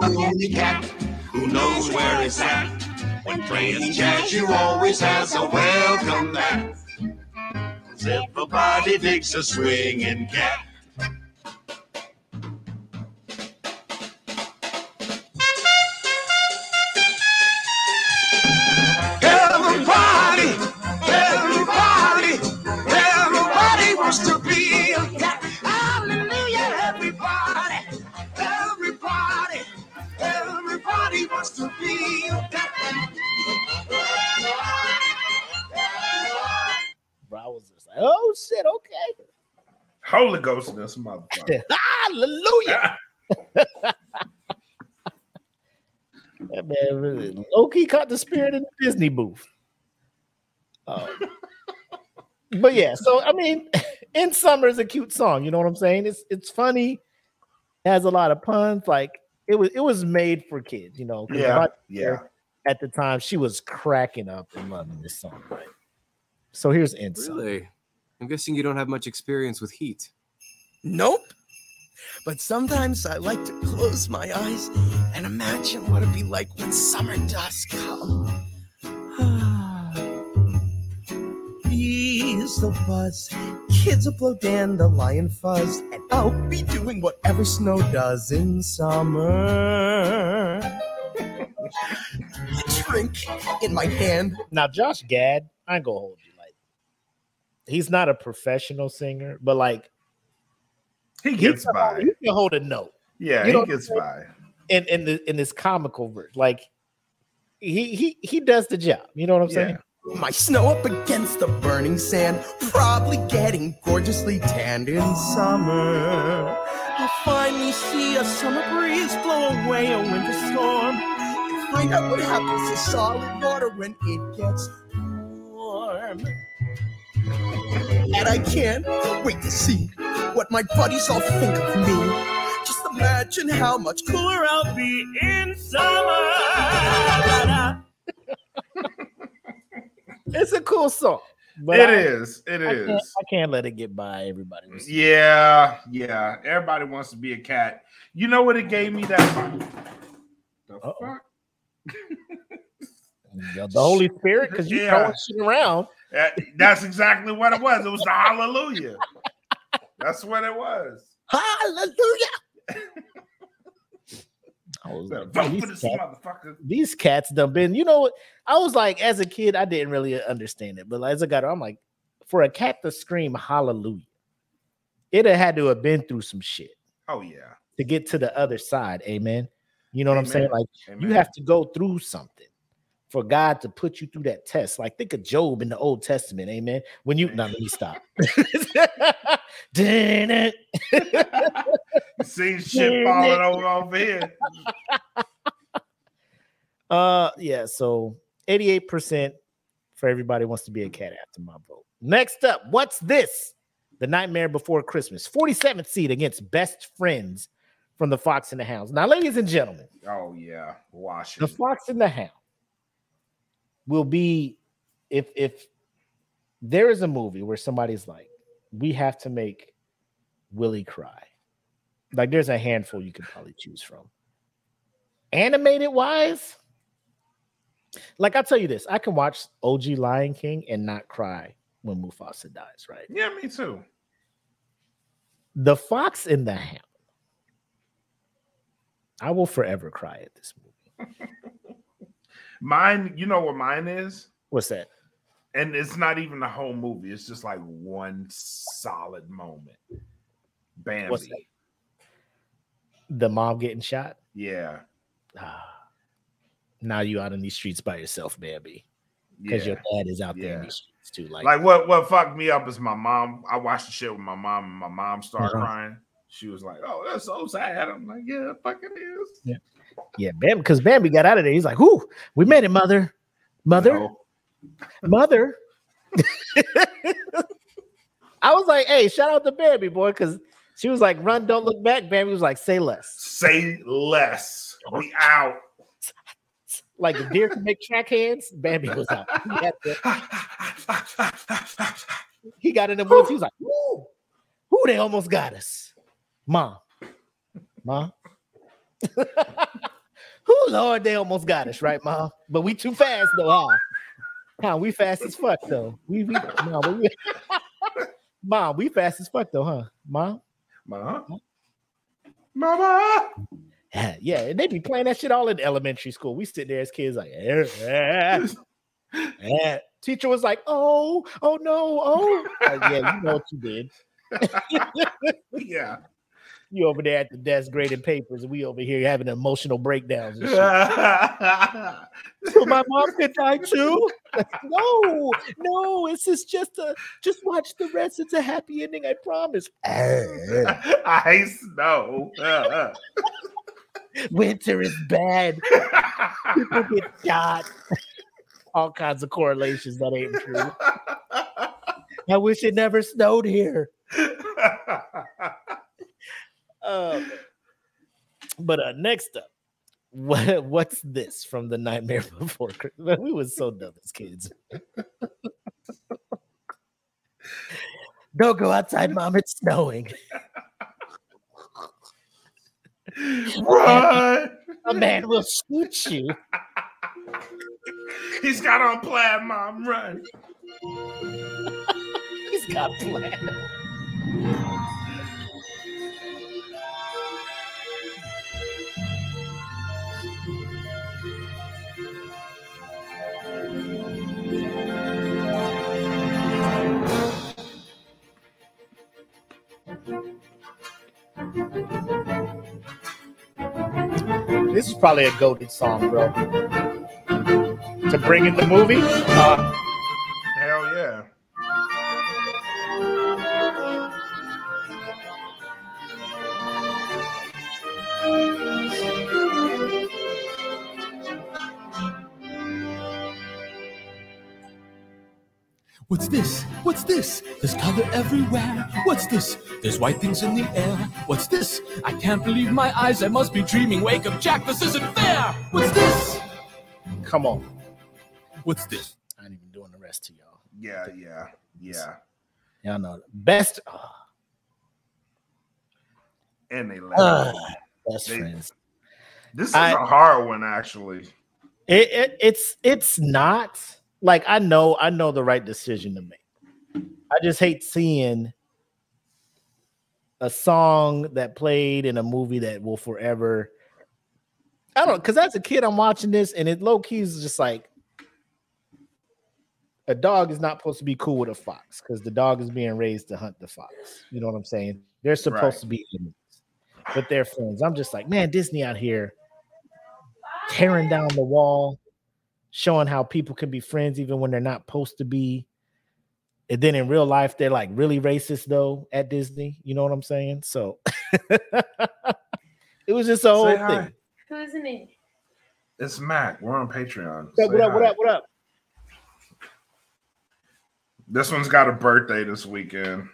Only cat who knows where it's at. When playing jazz, you always has a welcome. 'Cause everybody digs a swinging cat. To be a cat. Bro, I was just like, oh shit, okay. Holy Ghost in this motherfucker. Hallelujah. That man really low key caught the spirit in the Disney booth. Um, but yeah, so I mean, in summer is a cute song. You know what I'm saying? It's it's funny, has a lot of puns. Like it was it was made for kids. You know. Yeah, yeah. sister At the time, she was cracking up and loving this song. Right. So here's in summer. Really? I'm guessing you don't have much experience with heat. Nope. But sometimes I like to close my eyes and imagine what it'd be like when summer does come. Bees will buzz, kids will blow dandelion fuzz, and I'll be doing whatever snow does in summer. Drink in my hand. Now, Josh Gad, I ain't gonna hold you. Like, he's not a professional singer, but like, He gets can, by. He can hold a note. Yeah, You he gets saying? by. in in the in this comical verse. Like, he he he does the job. You know what I'm saying? My snow up against the burning sand, probably getting gorgeously tanned in summer. I'll finally see a summer breeze blow away a winter storm. And find out what happens to solid water when it gets warm. And I can't wait to see what my buddies all think of me. Just imagine how much cooler I'll be in summer. It's a cool song. But It I- is, it I can't- I can't let it get by everybody. Yeah, yeah. Everybody wants to be a cat. You know what it gave me that? The fuck? The the Holy Spirit, because you Yeah. throwing shit around. That- that's exactly what it was. It was the hallelujah. That's what it was. Hallelujah. I was like, vote these for this cats- motherfucker. these cats done been, you know what? I was like, as a kid, I didn't really uh, understand it, but as I got, I'm like, for a cat to scream hallelujah, it had to have been through some shit Oh yeah. to get to the other side. Amen. You know what I'm saying? Amen. Like you have to go through something for God to put you through that test. Like think of Job in the Old Testament. Amen. When you now let me stop. Dang it. See shit falling over over here. Uh yeah, so 88% for everybody wants to be a cat after my vote. Next up, what's this? The Nightmare Before Christmas, 47th seed against Best Friends from the Fox and the Hounds. Now, ladies and gentlemen, Oh yeah. Wash the. Fox and the Hound will be if if there is a movie where somebody's like, we have to make Willie cry. Like there's a handful you could probably choose from. Animated wise, like I'll tell you this, I can watch OG Lion King and not cry when Mufasa dies, right? Yeah, me too. The Fox in the Hammer. I will forever cry at this movie. Mine, you know what mine is? What's that? And it's not even the whole movie. It's just like one solid moment. Bambi. The mom getting shot. Yeah. Ah. Now you out in these streets by yourself, Bambi. Because your dad is out there in these streets too. Like, Like, what what fucked me up is my mom. I watched the shit with my mom, and my mom started Uh-huh. crying. She was like, "Oh, that's so sad." I'm like, "Yeah, it fucking is." yeah, yeah, Bam, because Bambi got out of there. He's like, "Whoo, we made it, mother, mother, No. Mother." I was like, "Hey, shout out to Bambi, boy," because she was like, "Run, don't look back." Bambi was like, "Say less." Say less. We out. Like the deer can make track hands. Bambi was out. He, he got in the woods. He was like, "Woo, who they almost got us, mom, mom." Who Lord, they almost got us, right, mom? But we too fast though, huh? Huh, we fast as fuck though. We we but we mom, we fast as fuck though, huh? Mom? Mom? Mama. Yeah, yeah, and they be playing that shit all in elementary school. We sit there as kids, like, eh, eh, eh. teacher was like, oh, oh no, oh, Like, yeah, you know what you did. yeah. You over there at the desk grading papers, and we over here having emotional breakdowns. And shit. so my mom could die too. no, no, this is just a just watch the rest. It's a happy ending, I promise. I know. Winter is bad. People get shot. All kinds of correlations that ain't true. I wish it never snowed here. Um, but uh, next up, what, what's this from the Nightmare Before Christmas? We was so dumb as kids. Don't go outside, mom. It's snowing. Run. A man will shoot you. He's got on plaid, mom. Run. He's got plaid. This is probably a goaded song, bro. To bring in the movie. Uh, Hell yeah. What's this? What's this? There's everywhere. What's this? There's white things in the air. What's this? I can't believe my eyes. I must be dreaming. Wake up, Jack. This isn't fair. What's this? come on. What's this? I ain't even doing the rest to y'all. Yeah, yeah, yeah. Y'all know best oh, And they left. uh, best They- friends. This is I- a hard one, actually. It, it it's it's not like I know I know the right decision to make. I just hate seeing a song that played in a movie that will forever. I don't because as a kid I'm watching this and it low key is just like a dog is not supposed to be cool with a fox because the dog is being raised to hunt the fox. You know what I'm saying? They're supposed Right. to be enemies, but they're friends. I'm just like, man, Disney out here tearing down the wall, showing how people can be friends even when they're not supposed to be. And then in real life, they're like really racist though at Disney. You know what I'm saying? So it was just a whole Say thing. Who's in it? It's Mac. We're on Patreon. What up, Say what up? What up? What up? This one's got a birthday this weekend.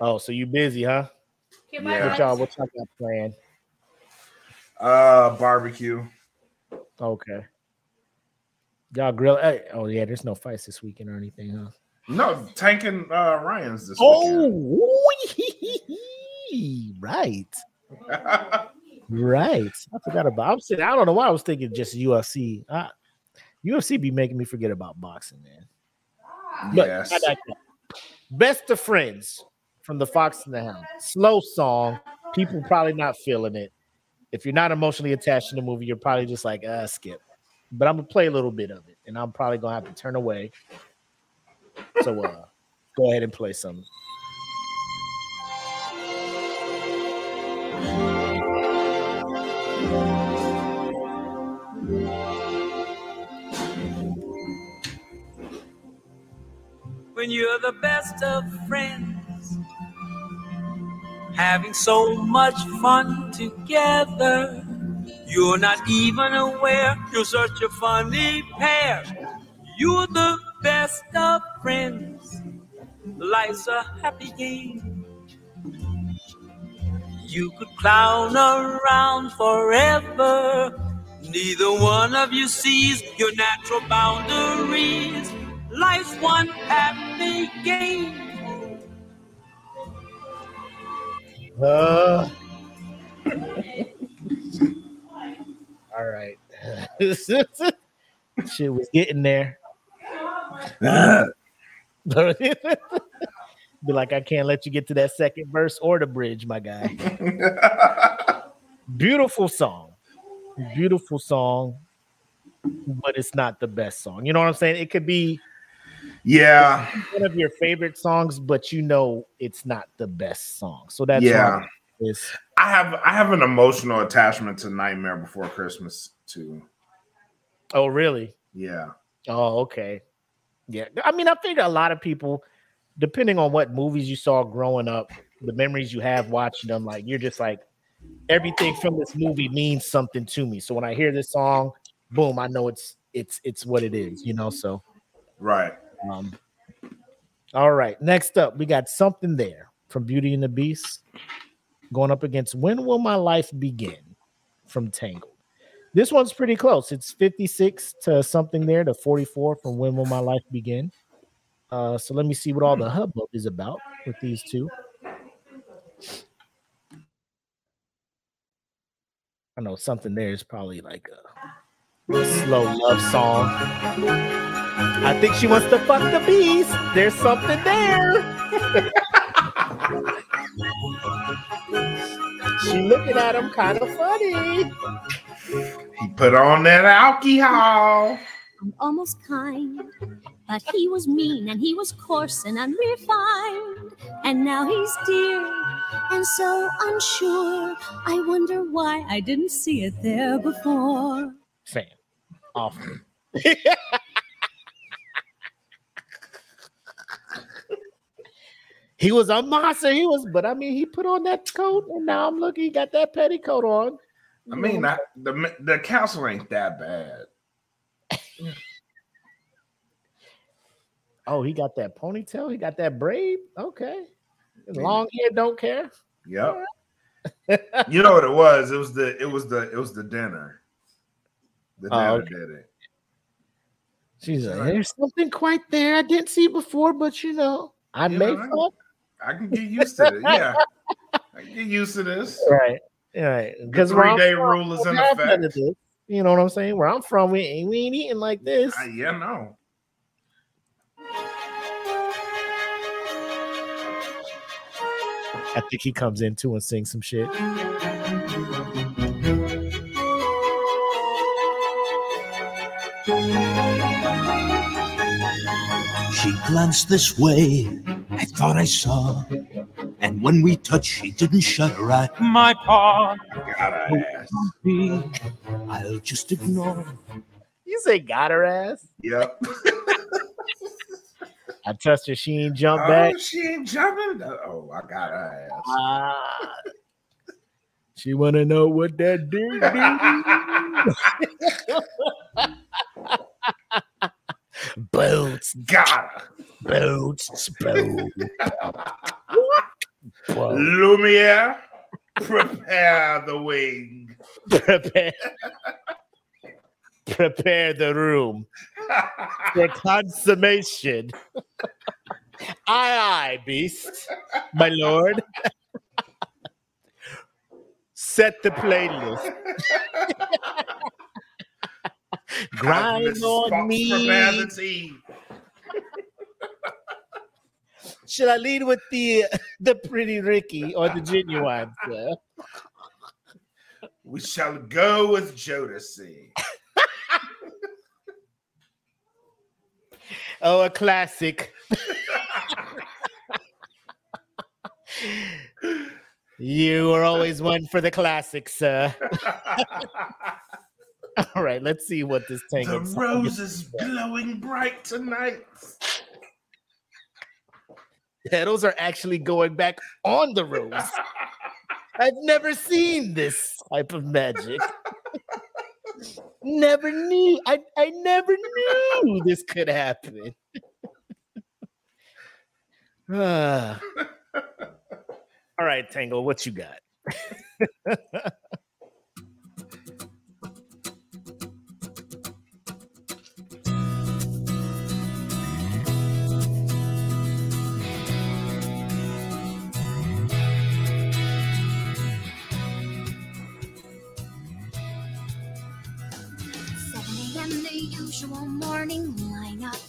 Oh, so you busy, huh? Yeah. What y'all, what y'all got planned? Uh, barbecue. Okay. Y'all grill. Hey, oh yeah, there's no fights this weekend or anything, huh? No, Tank and uh, Ryan's this weekend. Oh, right, right. I forgot about. I'm sitting. I don't know why I was thinking just UFC. Uh, UFC be making me forget about boxing, man. But Yes. Best of friends from the Fox and the Hound. Slow song. People probably not feeling it. If you're not emotionally attached to the movie, you're probably just like, uh, skip. But I'm gonna play a little bit of it, and I'm probably gonna have to turn away. So uh go ahead and play some. when you're the best of friends, having so much fun together. You're not even aware you're such a funny pair. You're the best of friends. Life's a happy game. You could clown around forever. Neither one of you sees your natural boundaries. Life's one happy game. Uh, all right. Shit was getting there. Be like, I can't let you get to that second verse or the bridge, my guy. Beautiful song. Beautiful song, but it's not the best song. You know what I'm saying? It could be Yeah. one of your favorite songs, but you know it's not the best song. So that's Yeah. it's I have I have an emotional attachment to Nightmare Before Christmas too. oh really? Yeah. Oh, okay. Yeah. I mean, I figure a lot of people, depending on what movies you saw growing up, the memories you have watching them, like you're just like, everything from this movie means something to me. So when I hear this song, boom, I know it's it's it's what it is, you know. So Right. um all right. Next up, we got something there from Beauty and the Beast going up against When Will My Life Begin from Tangled. This one's pretty close. It's 56 to something there to 44 from When Will My Life Begin. Uh, so let me see what all the hubbub is about with these two. I know something there is probably like a, slow love song. I think she wants to fuck the beast. There's something there. she looking at him kind of funny. He put on that alcohol. I'm almost kind, but he was mean and he was coarse and unrefined. And now he's dear and so unsure. I wonder why I didn't see it there before. Sam, awful. he was a monster. He was, but I mean, he put on that coat, and now I'm looking. He got that petticoat on. I mean, I, the the council ain't that bad. Oh, he got that ponytail. He got that braid. Okay, long hair. Don't care. Yep. you know what it was? It was the it was the it was the dinner. The Oh, dinner okay. did it. She's like, there's something quite there I didn't see before, but you know, I You may know, I can get used to it. Yeah, I can get used to this. Right. Right. The Because where I'm three-day from, rule is we in don't effect. You know what I'm saying? Where I'm from, we ain't we ain't eating like this. Uh, yeah, no. I think he comes in too and sings some shit. She glanced this way, I thought I saw. And when we touched, she didn't shut her eye. My paw. I'll just ignore. You say got her ass? Yep. I trust her. She ain't jump Oh, back. she ain't jumping. Oh, I got her ass. Ah. She wanna know what that did. Boots. Got her. Boots. Boots. Lumiere, prepare the wing. Prepare. Prepare the room for consummation. aye, aye, beast, my lord. Set the playlist. Grind on me. Prepare the tea. Should I lead with the the pretty Ricky or the Ginuwine? sir? We shall go with Jodeci. Oh, a classic. you were always one for the classics, sir. All right, let's see what this The tangled song rose is. is glowing bright tonight. Petals are actually going back on the rose. I've never seen this type of magic. never knew. I, I never knew this could happen. All right, Tangle, what you got? morning lineup.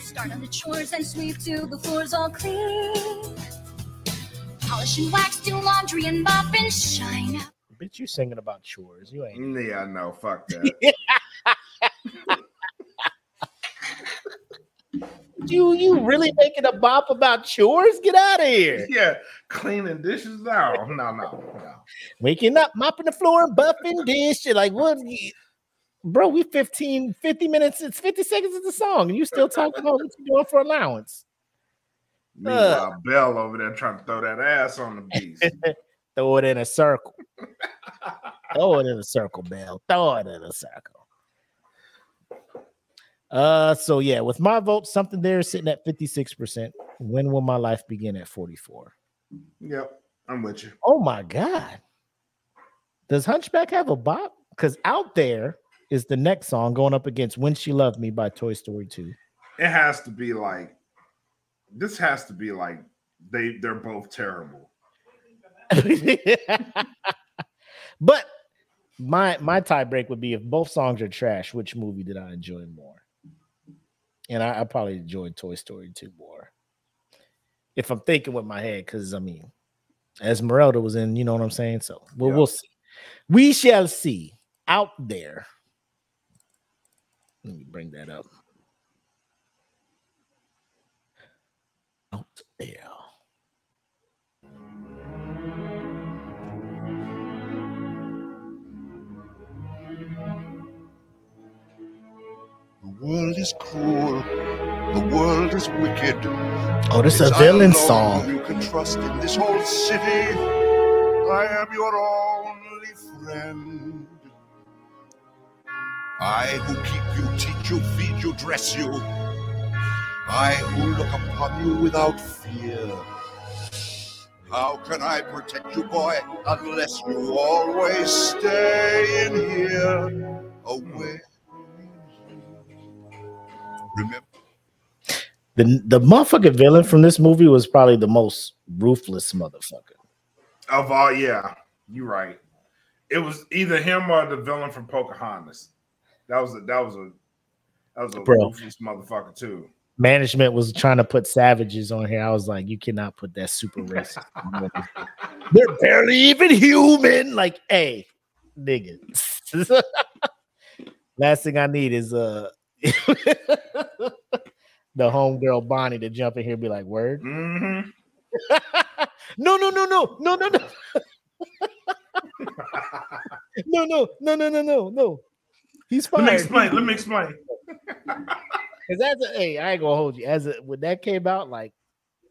Start on the chores and sweep till the floor's all clean. Polish and wax, do laundry and mop and shine up. Bitch, you singing about chores. You ain't. Mm, yeah, no. Fuck that. You you really making a bop about chores? Get out of here. yeah, cleaning dishes. No, no, no, no. Waking up, mopping the floor, buffing dish. You're like, what? Bro, we 15, 50 minutes, it's 50 seconds of the song, and you still talking about what you're doing for allowance. Meanwhile, Belle over there trying to throw that ass on the beast. Throw it in a circle. Throw it in a circle, Belle. Throw it in a circle. Uh, so yeah, with my vote, something there sitting at 56%. When will my life begin at 44? Yep, I'm with you. Oh my god. Does Hunchback have a bop? Because out there is the next song going up against When She Loved Me by Toy Story 2. It has to be like this has to be like they they're both terrible. but my my tie break would be if both songs are trash, which movie did I enjoy more? And I, I probably enjoyed Toy Story 2 more. If I'm thinking with my head, because I mean, Esmeralda was in, you know what I'm saying? So well, Yeah. we'll see. We shall see out there. Let me bring that up. Out there. The world is cruel. The world is wicked. Oh, this is a villain song. You can trust in this whole city. I am your only friend. I who keep you, teach you, feed you, dress you. I who look upon you without fear. How can I protect you, boy, unless you always stay in here? Away. Remember. The the motherfucking villain from this movie was probably the most ruthless motherfucker. Of all, yeah, you're right. It was either him or the villain from Pocahontas. That was a that was a that was a Bro. ruthless motherfucker too. Management was trying to put savages on here. I was like, you cannot put that super racist. They're barely even human. Like, hey, nigga. Last thing I need is uh the homegirl Bonnie to jump in here and be like, word. Mm-hmm. no, no, no, no, no, no, no. no, no, no, no, no, no, no. He's Let fired. me explain. Let me explain. Because as a hey, I ain't gonna hold you. As a when that came out, like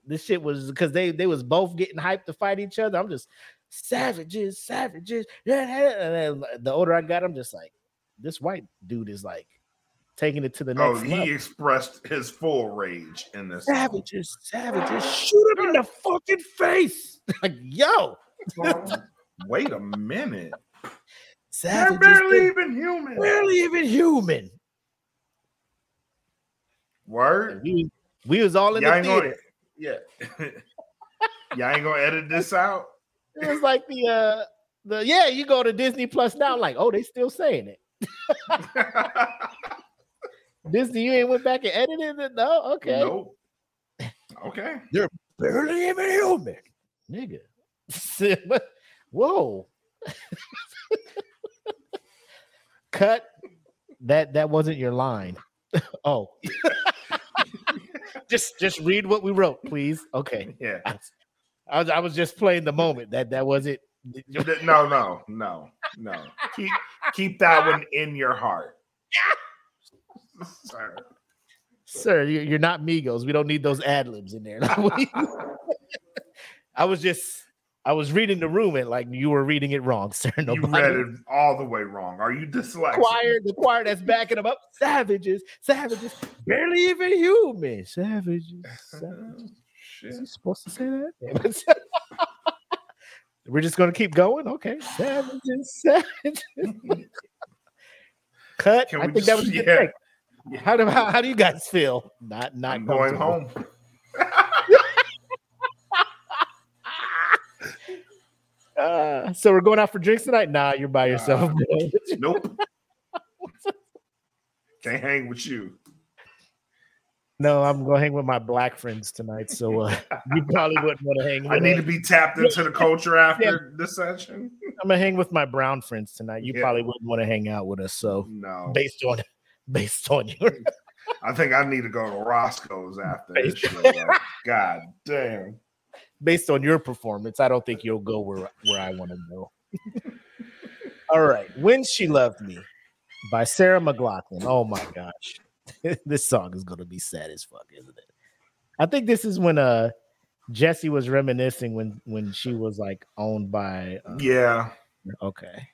this shit was because they they was both getting hyped to fight each other. I'm just savages, savages. Yeah, yeah. And then the older I got, I'm just like, this white dude is like taking it to the Oh, next he level. expressed his full rage in this. song. Savages, savages, shoot him in the fucking face. like, yo, Wait a minute. They're barely they're even human. barely even human. Word. We, we was all in Y'all the ain't gonna, yeah. Y'all ain't gonna edit this out. It was like the uh the yeah, you go to Disney Plus now, like, oh, they still saying it. Disney, you ain't went back and edited it? No, okay. Nope. Okay. They're barely even human, nigga. Whoa. Cut. That that wasn't your line. oh. just just read what we wrote, please. Okay. Yeah. I, I was I was just playing the moment. That that was it. No, no, no, no. Keep keep that one in your heart. Sir. Sir, you- you're not Migos. We don't need those ad libs in there. I was just, I was reading the room and like you were reading it wrong, sir. You read it all the way wrong. Are you dyslexic? choir, the choir that's backing them up. Savages, savages, barely even human. Savages, oh, savages. Is he supposed to say that? We're just gonna keep going. Okay, savages, savages. Cut. Can I think that was just- a good yeah. How do how, how do you guys feel? Not not I'm going home. Uh, so we're going out for drinks tonight? Nah, you're by yourself. bro. Nope. Can't hang with you. no, I'm gonna hang with my black friends tonight. So uh, you probably wouldn't want to hang. With I need us. to be tapped into the culture after this session. I'm gonna hang with my brown friends tonight. You Yeah. probably wouldn't want to hang out with us. So No. based on based on your I think I need to go to Roscoe's after this. Like, God damn. Based on your performance, I don't think you'll go where where I want to go. All right, when she loved me by Sarah McLachlan. Oh my gosh, this song is gonna be sad as fuck, isn't it? I think this is when uh Jessie was reminiscing when when she was like owned by uh, Yeah. okay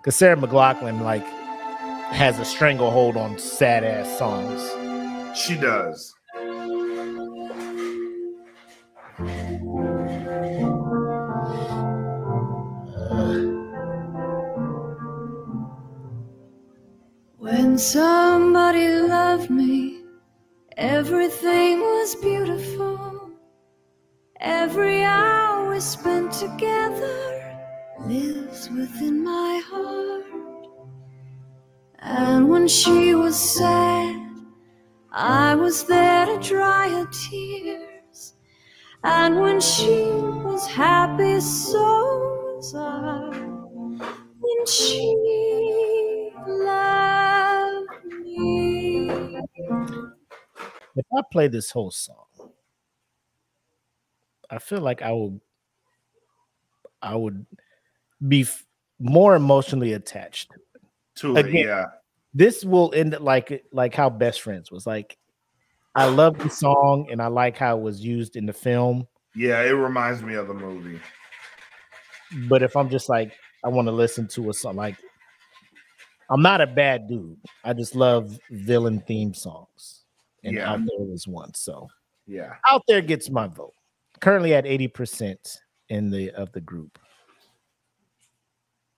because Sarah McLachlan like has a stranglehold on sad ass songs. She does. When somebody loved me, everything was beautiful. Every hour we spent together lives within my heart. And when she was sad, I was there to dry her tears. And when she was happy, so was I. When she loved. If I play this whole song, I feel like I would I would be f- more emotionally attached To it, yeah. This will end like like how Best Friends was like. I love the song and I like how it was used in the film. Yeah, it reminds me of the movie. But if I'm just like I want to listen to a song like I'm not a bad dude. I just love villain theme songs. And Yeah. out there was one. So Yeah. out there gets my vote. Currently at 80% in the of the group.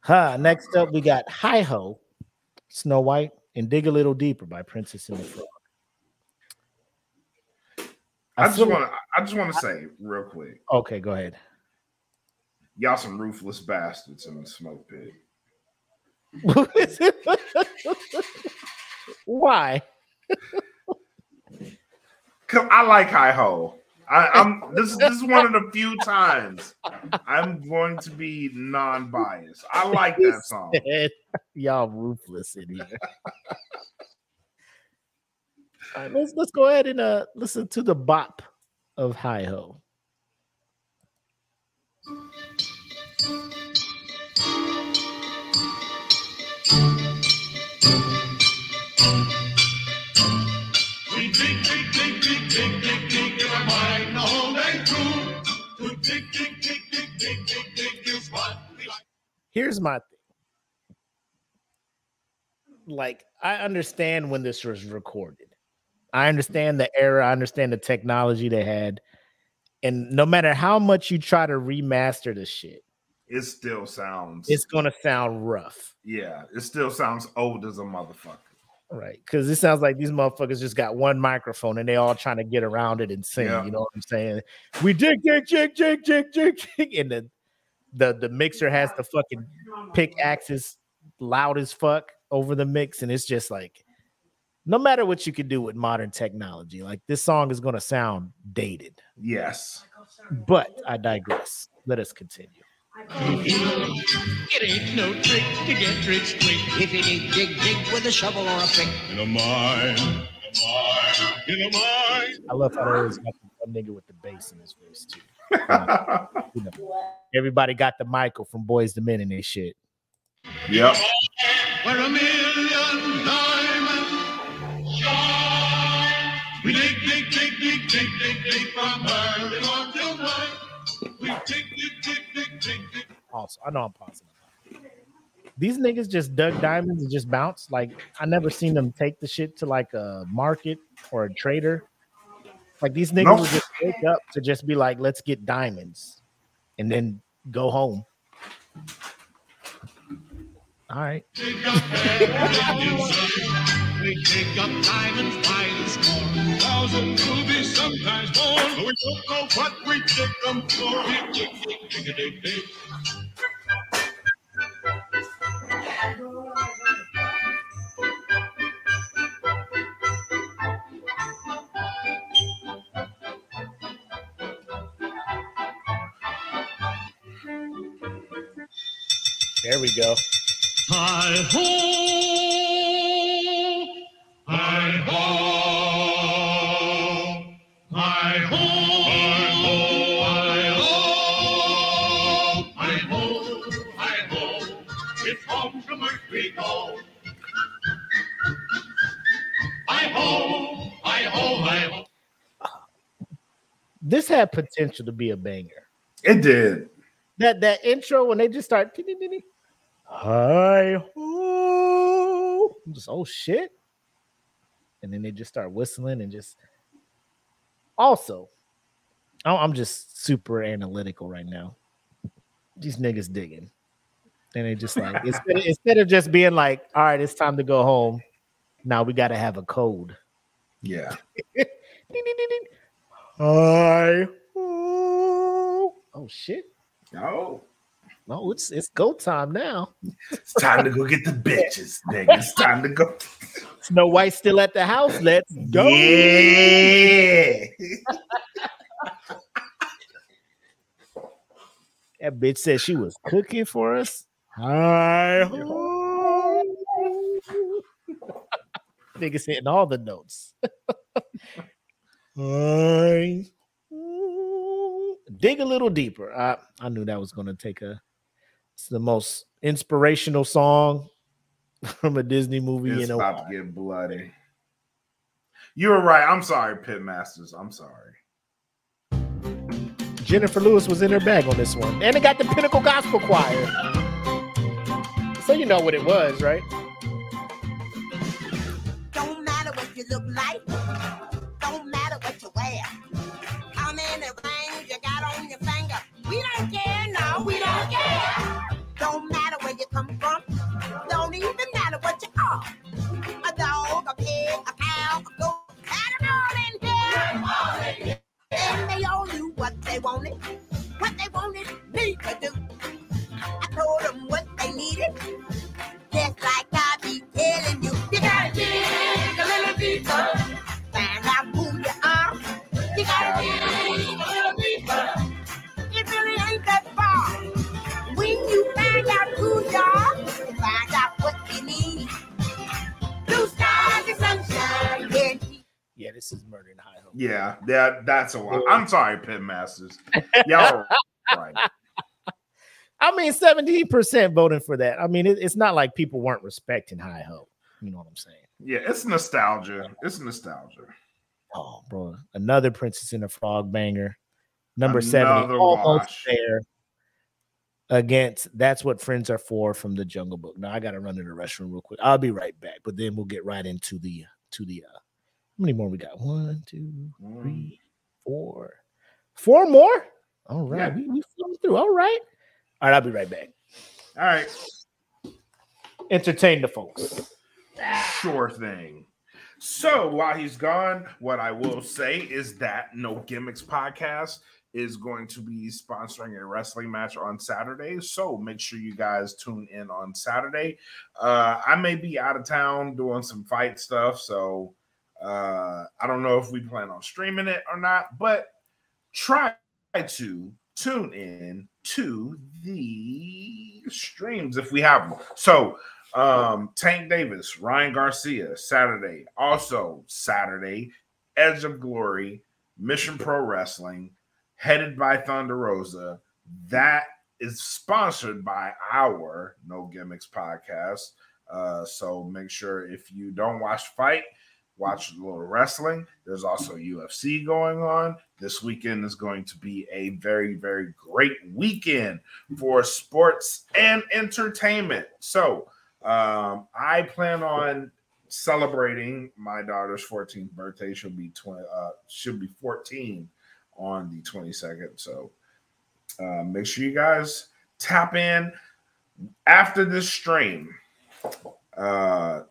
Huh. Next up, we got Hi Ho, Snow White, and Dig a Little Deeper by Princess and the Frog. I just want to. I just want to say real quick, Okay, go ahead. y'all some ruthless bastards in the smoke pit. Why? Cause I like Hi Ho. I, I'm this. is- This is one of the few times I'm going to be non-biased. I like that song. Y'all ruthless in here. All right, let's let's go ahead and uh listen to the bop of Hi Ho. Here's my thing. Like, I understand when this was recorded. I understand the era, I understand the technology they had. And no matter how much you try to remaster the shit, It still sounds. it's gonna sound rough. yeah. It still sounds old as a motherfucker. Right. Because it sounds like these motherfuckers just got one microphone and they all trying to get around it and sing. Yeah. You know what I'm saying? We jig, jig, jig, jig, jig, jig, jig, And the, the the mixer has the fucking pickaxes loud as fuck over the mix. And it's just like no matter what you can do with modern technology, like this song is gonna sound dated. Yes. But I digress. Let us continue. It ain't no trick to get rich quick. If you dig, dig, dig with a shovel or a pick. In a mine, in a mine, in a mine. I love how they always got the one nigga with the bass in his voice too. Uh, you know, everybody got the Michael from Boyz II Men and this shit. Yep. Where a million diamonds shine. We dig, dig, dig, dig, dig, dig, dig from early morning till night. We dig. Also, I know I'm pausing. These niggas just dug diamonds and just bounced. Like I never seen them take the shit to like a market or a trader. Like these niggas Nope. would just wake up to just be like, let's get diamonds, and then go home. All right. We dig up diamonds by the score. Thousand rubies, sometimes more. But we don't know what we dig them for. We dig, dig, dig, dig, dig. There we go. Hi ho, had potential to be a banger. It did. That that intro when they just start hi ho, just oh shit, and then they just start whistling and just. Also, I'm I'm just super analytical right now. These niggas digging, and they just like instead, instead of just being like, "All right, it's time to go home," now we got to have a code. Yeah. Hi. Oh shit. No. No, it's it's go time now. It's time to go get the bitches, nigga. It's time to go. Snow White still at the house. Let's go. Yeah. That bitch said she was cooking for us. Hi. Niggas hitting all the notes. Hi. Dig a little deeper. I, I knew that was going to take a. It's the most inspirational song from a Disney movie It's in a about while. to get bloody. You were right. I'm sorry, Pitmasters. I'm sorry. Jennifer Lewis was in her bag on this one. And it got the Pinnacle Gospel Choir. So you know what it was, right? Don't matter what you look like. What they wanted. What they wanted me to do. I told them what they needed. Just like I be telling you. You gotta dig a little deeper. You gotta dig a little deeper. It really ain't that far. When you find out who you are, find out what you need. Blue skies and sunshine. Yeah. This is Murder in High. Yeah, that that's a lot. I'm sorry, Pitmasters. Y'all are right. I mean, 17% voting for that. I mean, it, it's not like people weren't respecting High Hope. You know what I'm saying? Yeah, it's nostalgia. It's nostalgia. Oh, bro. Another Princess and the Frog banger. Number 70. Another Almost there against That's What Friends Are For from the Jungle Book. Now I gotta run to the restroom real quick. I'll be right back, but then we'll get right into the to the uh many more we got? One, two, three, four. Four more? All right. Yeah. We, we flew through. All right. All right, I'll be right back. All right. Entertain the folks. Sure thing. So while he's gone, what I will say is that No Gimmicks podcast is going to be sponsoring a wrestling match on Saturday. So make sure you guys tune in on Saturday. Uh, I may be out of town doing some fight stuff. So uh, I don't know if we plan on streaming it or not, but try to tune in to the streams if we have them. So um Tank Davis, Ryan Garcia, Saturday. Also Saturday, Edge of Glory, Mission Pro Wrestling, headed by Thunder Rosa. That is sponsored by our No Gimmicks podcast. Uh, so make sure if you don't watch Fight, watch a little wrestling. There's also UFC going on. This weekend is going to be a very, very great weekend for sports and entertainment. So um, I plan on celebrating my daughter's 14th birthday. She'll be 20, uh, she'll be 14 on the 22nd. So uh, make sure you guys tap in after this stream. Uh,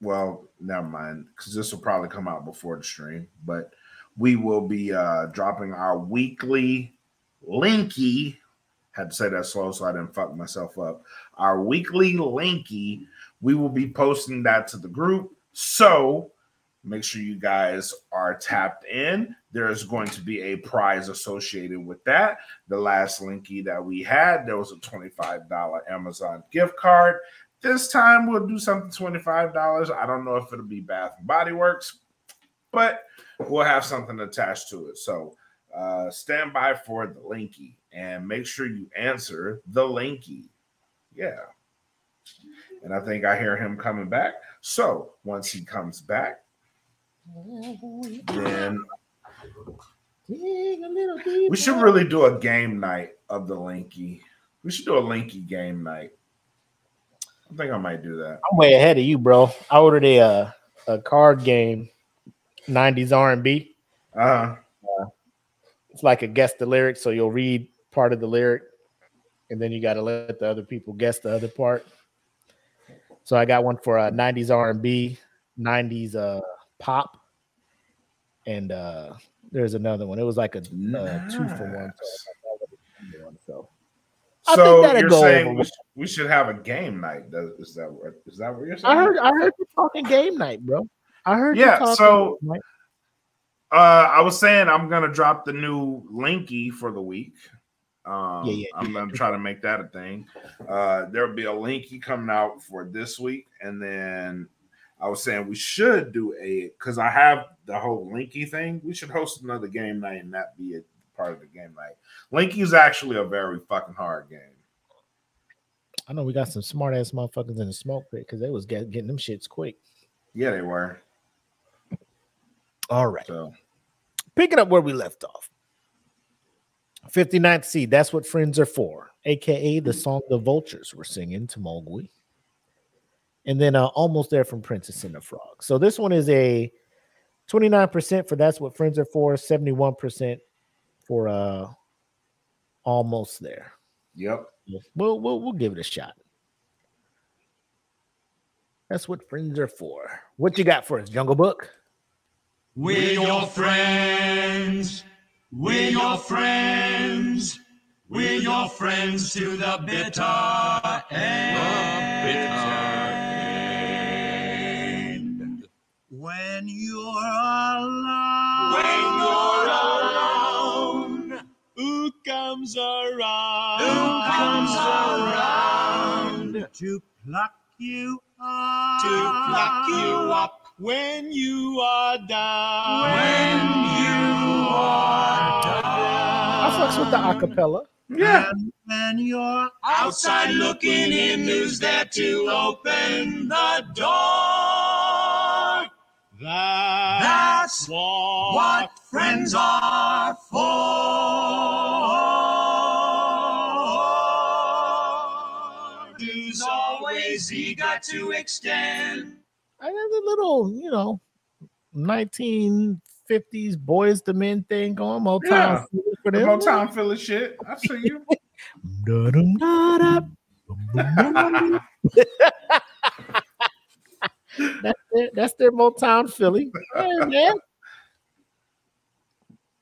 well, never mind, because this will probably come out before the stream, but we will be uh dropping our weekly linky. Had to say that slow so I didn't fuck myself up. Our weekly linky, we will be posting that to the group. So make sure you guys are tapped in. There's going to be a prize associated with that. The last linky that we had, there was a $25 Amazon gift card. This time we'll do something $25. I don't know if it'll be Bath and Body Works, but we'll have something attached to it. So uh, stand by for the linky and make sure you answer the linky. Yeah. And I think I hear him coming back. So once he comes back, then we should really do a game night of the linky. We should do a linky game night. I think I might do that. I'm way ahead of you, bro. I ordered a uh, a card game, '90s R&B. Uh-huh. Uh, it's like a guess the lyric, so you'll read part of the lyric, and then you got to let the other people guess the other part. So I got one for uh, '90s R&B, '90s uh, pop, and uh, there's another one. It was like a two for one. So I So think you're go over we, we should have a game night? Does- Is that what is that what you're saying? I heard I heard you talking game night, bro. I heard you Yeah, talking so- Uh, I was saying I'm gonna drop the new linky for the week. Um, Yeah, yeah, I'm gonna try to make that a thing. Uh, there'll be a linky coming out for this week, and then I was saying we should do a because I have the whole linky thing. We should host another game night and that be a part of the game night. Linky is actually a very fucking hard game. I know we got some smart ass motherfuckers in the smoke pit because they was get, getting them shits quick. Yeah, they were. All right. So Picking up where we left off. 59th seed, that's what friends are for, aka the song the vultures were singing to Mowgli. And then uh, almost there from Princess and the Frog. So this one is a 29% for that's what friends are for, 71% for uh almost there. Yep. We'll we'll, we'll give it a shot. That's what friends are for. What you got for us, Jungle Book? We're your friends. We're your friends. We're your friends to the bitter end. The bitter end. When you're alone, When you're alone, who comes around? who comes around to pluck you up? to pluck you up when you are down. when you are I down? fucks with the acapella. Yeah. And when you're Outside looking in, who's there to open the door? that's, That's what friends are for. Who's always eager to extend I got a little, you know, 1950s Boyz II Men thing going. Motown Yeah. Philly for The them. Motown Philly shit. I see you. That's their, that's their Motown Philly. Hey, man.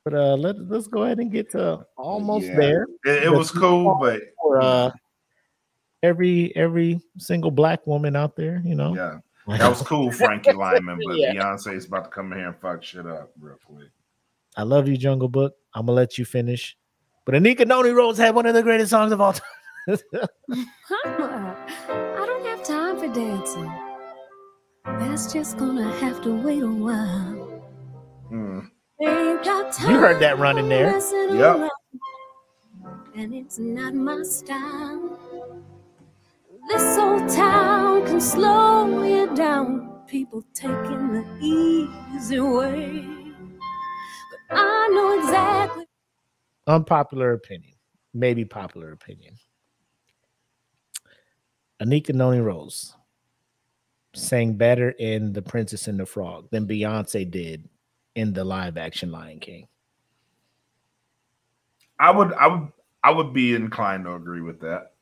But uh, let let's go ahead and get to almost Yeah. there. It, it was cool, but for uh every every single black woman out there, you know. yeah, that was cool, Frankie Lymon. But Yeah. Beyonce's about to come in here and fuck shit up real quick. I love you, Jungle Book. I'm gonna let you finish. But Anika Noni Rose had one of the greatest songs of all time. I don't have time for dancing. That's just gonna have to wait a while. Ain't got time You heard that running there. Yep. And it's not my style. This old town can slow you down. People taking the easy way. But I know exactly. Unpopular opinion, maybe popular opinion. Anika Noni Rose sang better in The Princess and the Frog than Beyonce did in the live action Lion King. I would, I would, I would be inclined to agree with that.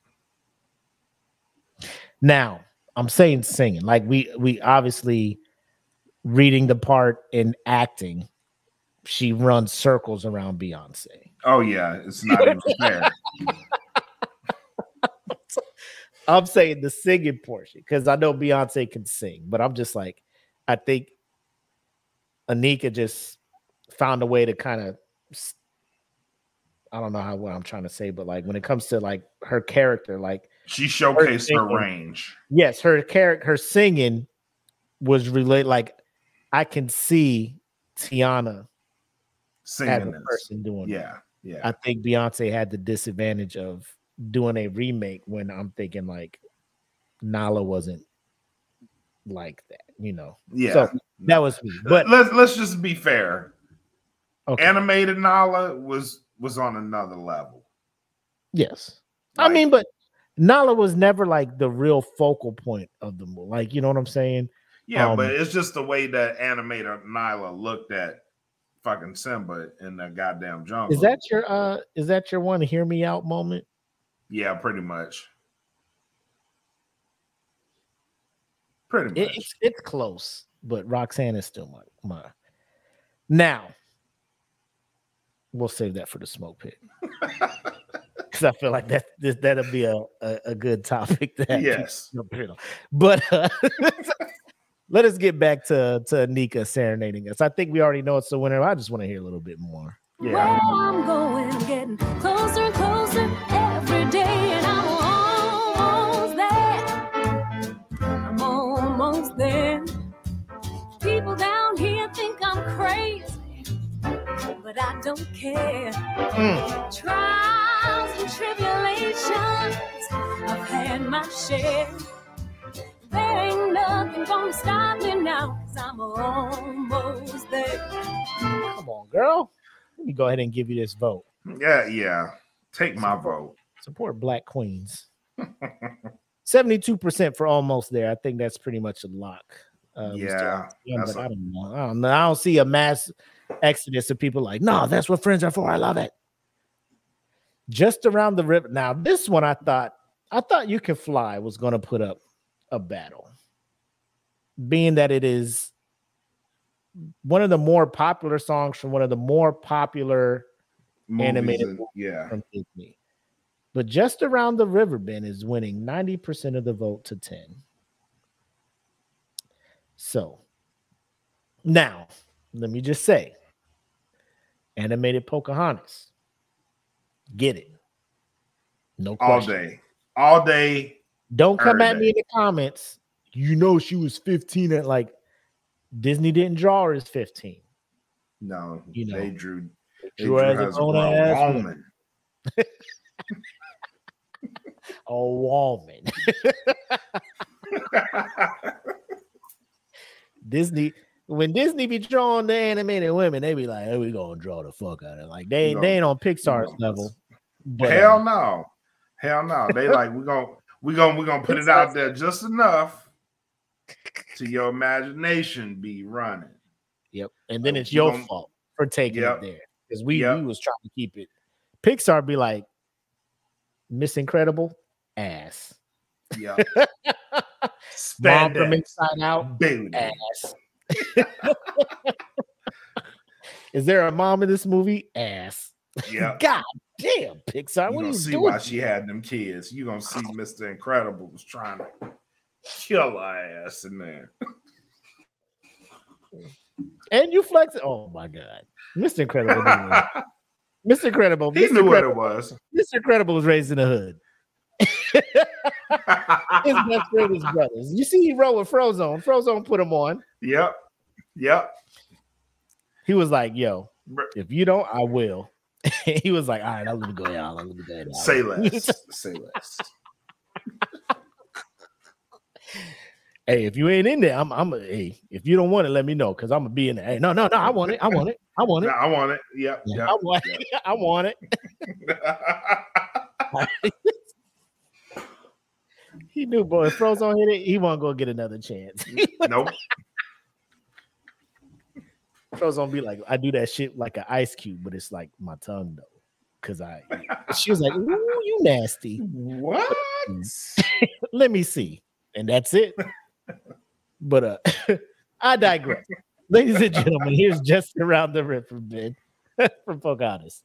Now, I'm saying singing. Like we we obviously reading the part and acting, she runs circles around Beyonce. Oh yeah, it's not even fair. I'm saying the singing portion because I know Beyonce can sing, but I'm just like, I think Anika just found a way to kind of, I don't know how what I'm trying to say, but like when it comes to like her character, like She showcased her singing- range. Yes, her character, her singing was relate. Like I can see Tiana as Singing a this. person doing. it. Yeah, yeah. I think Beyonce had the disadvantage of doing a remake when I'm thinking like Nala wasn't like that, you know. Yeah. So that was me. But let's let's just be fair. Okay. Animated Nala was was on another level. yes. I mean, but Nala was never like the real focal point of the movie. Like, you know what I'm saying? Yeah, Um, but it's just the way that animator Nala looked at fucking Simba in the goddamn jungle. Is that your uh is that your one hear me out moment? yeah, pretty much. Pretty much. It- it's it's close, but Roxanne is still my my. Now, we'll save that for the smoke pit because I feel like that that'll be a, a a good topic. To have Yes. people jump in on. but uh, let us get back to to Nika serenading us. I think we already know it's the winner. I just want to hear a little bit more. Where I'm going, getting closer and closer every day, and I'm almost there. I'm almost there. I'm crazy, but I don't care. Hmm. Trials and tribulations, I've had my share. There ain't nothing gonna stop me now, cause I'm almost there. Come on, girl. Let me go ahead and give you this vote. Yeah, yeah. Take my vote. Support Black Queens. 72% for almost there. I think that's pretty much a lock. Uh. Yeah, but I don't know. I don't know. I don't see a mass exodus of people like, no, that's what friends are for. I love it. Just around the river. Now, this one I thought, I thought You Can Fly was going to put up a battle, being that it is one of the more popular songs from one of the more popular Movies animated and- yeah. from Disney. But just around the river bend is winning 90% of the vote to 10. So now let me just say animated Pocahontas. Get it. No question. All day. All day. Don't come at me in the comments. You know she was 15 at like Disney didn't draw her as 15. No, You know, they drew. They drew her as a as a grown grown ass woman. woman. A woman. Disney, when Disney be drawing the animated women, they be like, "Hey, we gonna draw the fuck out of it." Like they No. they ain't on Pixar's level. But Hell uh, no. Hell no. They like we gonna we gonna we gonna put it out there just enough to your imagination be running. Yep. And then Uh, it's your gon- fault for taking Yep. it there because we Yep. we was trying to keep it. Pixar be like, Miss Incredible ass. Yeah. Mom from Inside Out Baby. ass. Is there a mom in this movie? Ass. Yeah. God damn, Pixar. You What are gonna you see doing? why she had them kids. You gonna see Mr. Incredible was trying to kill her ass in there. And you flex. Oh my god, Mr. Incredible. Mr. Incredible. He Mr. knew what it was. Mr. Incredible was raised in the hood. His best friend is brothers. You see, he wrote with Frozone. Frozone put him on. Yep. Yep. He was like, "Yo, if you don't, I will." he was like, "All right, I'll let me go. I'll let me go. I'll Say less. Say less. hey, if you ain't in there, I'm. I'm. A, hey, if you don't want it, let me know because I'm gonna be in there. Hey, no, no, no. I want it. I want it. I want it. I want it. Yep. yep. I want. it. I want it. He knew, boy. If Frozone hit it, he won't go get another chance. nope. Frozone be like, I do that shit like an ice cube, but it's like my tongue though. Cause I she was like, Ooh, you nasty. What? Let me see. And that's it. But uh I digress. Ladies and gentlemen, here's just around the river bend from Pocahontas.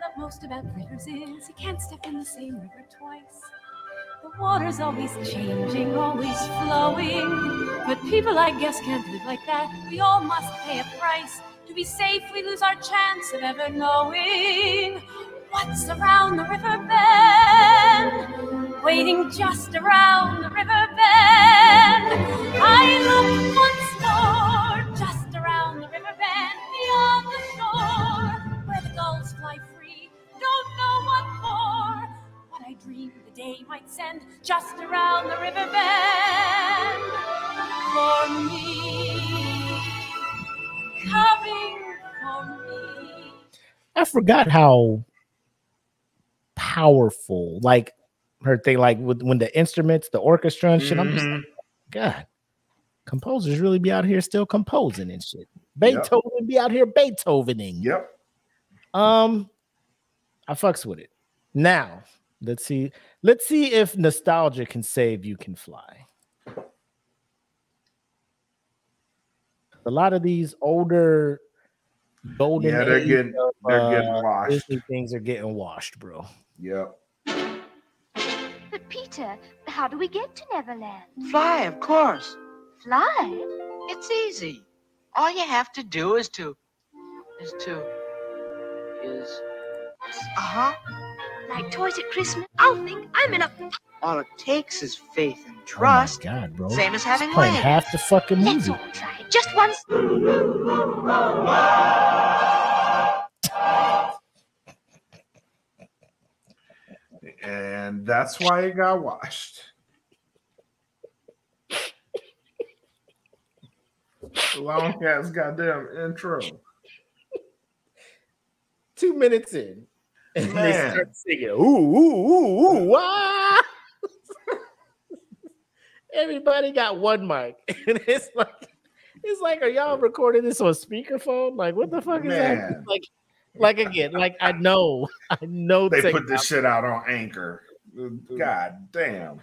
Love most about rivers is you can't step in the same river twice. The water's always changing, always flowing. But people, I guess, can't live like that. We all must pay a price. To be safe, we lose our chance of ever knowing what's around the river bend. Waiting just around the river bend. I look once dream the day might send, just around the river bend. For me, coming for me. I forgot how powerful, like her thing, like with when the instruments, the orchestra and shit. I'm just like, God, composers really be out here still composing and shit. Beethoven be out here Beethovening. Yep. Um, I fucks with it. Now, let's see. Let's see if nostalgia can save you can fly. A lot of these older golden Yeah, they're getting- of, they're getting uh, washed. Disney things are getting washed, bro. Yep. But Peter, how do we get to Neverland? Fly, of course. Fly? It's easy. All you have to do is to, is to, is, uh huh. Like toys at Christmas? I'll think I'm in a. All it takes is faith and trust. Oh God, bro. Same as having playing wings. half the fucking movie. Let's all try it. Just once. And that's why it got washed. Long ass goddamn intro. Two minutes in, and they Man. start singing. Ooh, ooh, ooh, ooh, wah. Everybody got one mic, and it's like, it's like, are y'all recording this on speakerphone? Like, what the fuck is that? Like, like again, like I know, I know They put this shit out on Anchor. God damn.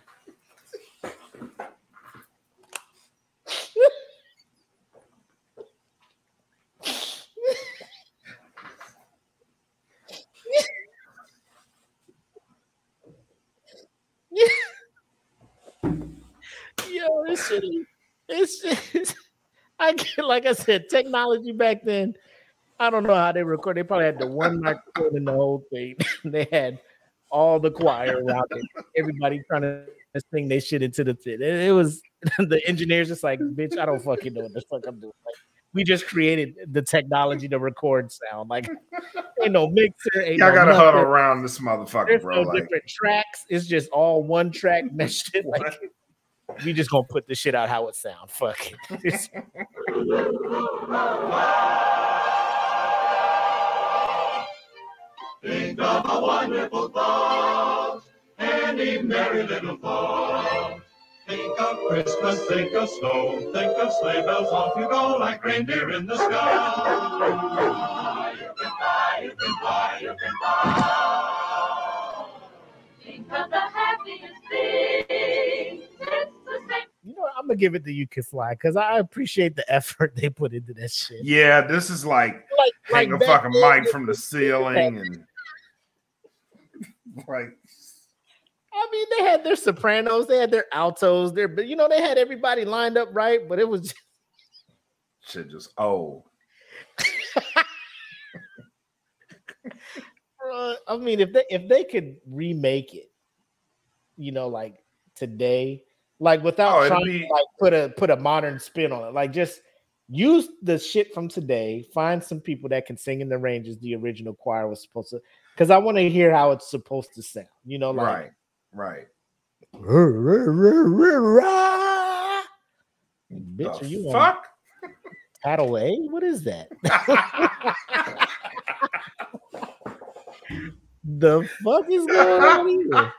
Yo, this shit is it's just I get like I said, technology back then. I don't know how they record. They probably had the one microphone in the whole thing. they had all the choir around it. Everybody trying to sing their shit into the thing. It, it was the engineers just like, bitch, I don't fucking know what the fuck I'm doing. Like, we just created the technology to record sound. Like, ain't no mixer. Ain't Y'all no gotta nothing. huddle around this motherfucker, There's bro. no Like, different tracks. It's just all one track meshed in. Like, we just gonna put this shit out how it sound. Fuck it. Think of a wonderful thought, any merry little thought. Think of Christmas, think of snow, think of sleigh bells, off you go like reindeer in the sky. You can fly, you can fly, you can fly. Think 'cause the happiest thing is the same. You know. I'm gonna give it to you can fly because I appreciate the effort they put into that shit. Yeah, this is like Like, hang like a fucking mic from the ceiling and like I mean, they had their sopranos, they had their altos, their but you know, they had everybody lined up right, but it was just, shit just oh I mean, if they if they could remake it, you know, like today, like without Oh, trying be- to like put a put a modern spin on it, like just use the shit from today. Find some people that can sing in the ranges the original choir was supposed to, because I want to hear how it's supposed to sound. You know, like right, right. bitch, The are you fuck? Title A? What is that? the fuck is going on here?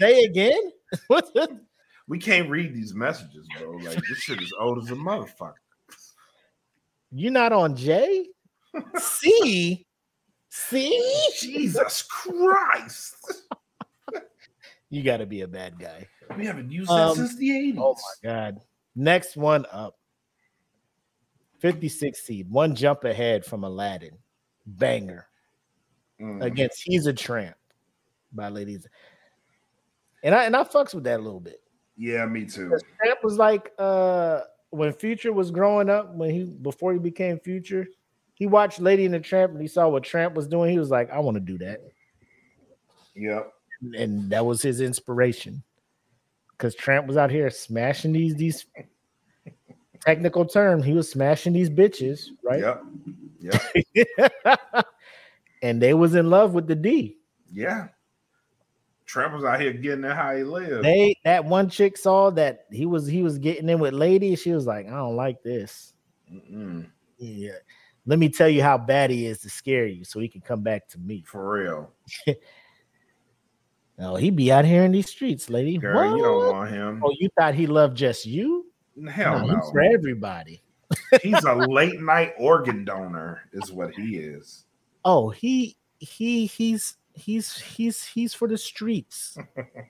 Say again? What We can't read these messages, bro. Like this shit is old as a motherfucker. You're not on J? C? C? Jesus Christ. You got to be a bad guy. We haven't used Um, that since the 80s. Oh my god. Next one up. 56 seed, one jump ahead from Aladdin. Banger. Mm. Against He's a Tramp by Ladies. And I and I fucks with that a little bit. Yeah, me too. Tramp was like uh when Future was growing up, when he before he became Future, he watched Lady and the Tramp and he saw what Tramp was doing. He was like, I want to do that. Yep. And that was his inspiration. Because Tramp was out here smashing these these technical term, he was smashing these bitches, right? Yep. Yep. and they was in love with the D. Yeah. Tramp was out here getting it how he lived. They that one chick saw that he was he was getting in with lady. She was like, I don't like this. Mm-mm. Yeah. Let me tell you how bad he is to scare you so he can come back to me. For real. No, he be out here in these streets, lady. Girl, you don't want him. Oh, you thought he loved just you? Hell No, no. he's for everybody. He's a late night organ donor, is what he is. Oh, he he he's he's he's he's for the streets.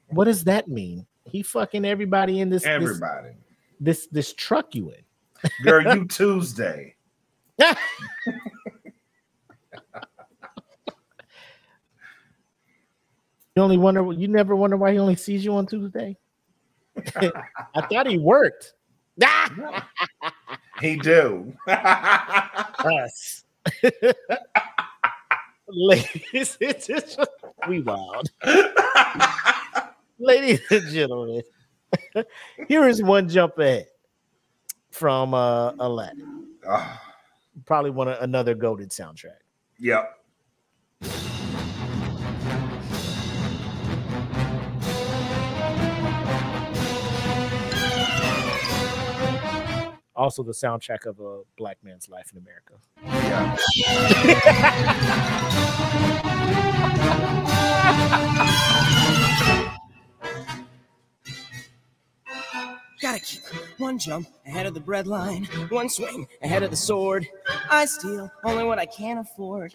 what does that mean? He fucking everybody in this this- Everybody. this this, truck you in. Girl, you Tuesday. You only wonder you never wonder why he only sees you on Tuesday. I thought he worked. He do. Us. Ladies, it's just we wild. Ladies and gentlemen, here is one jump ahead from uh Aladdin. Ah, Probably one another goaded soundtrack. yep. Also the soundtrack of a black man's life in America. Yeah. Gotta keep one jump ahead of the bread line, one swing ahead of the sword. I steal only what I can afford.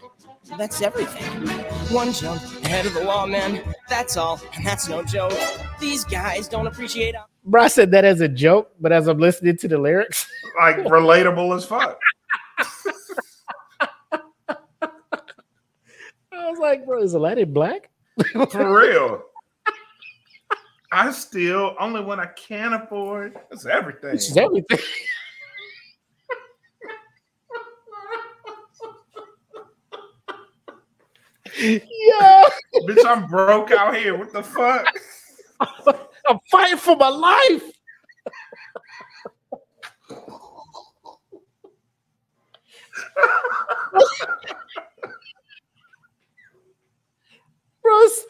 That's everything. One jump ahead of the lawman. That's all, and that's no joke. These guys don't appreciate. our- Bro, I said that as a joke, but as I'm listening to the lyrics, Like relatable as fuck. I was like, bro, is Aladdin black? For real. I steal only when I can afford. That's everything. Is everything. yeah, Bitch, I'm broke out here. What the fuck? I'm fighting for my life. bro, it's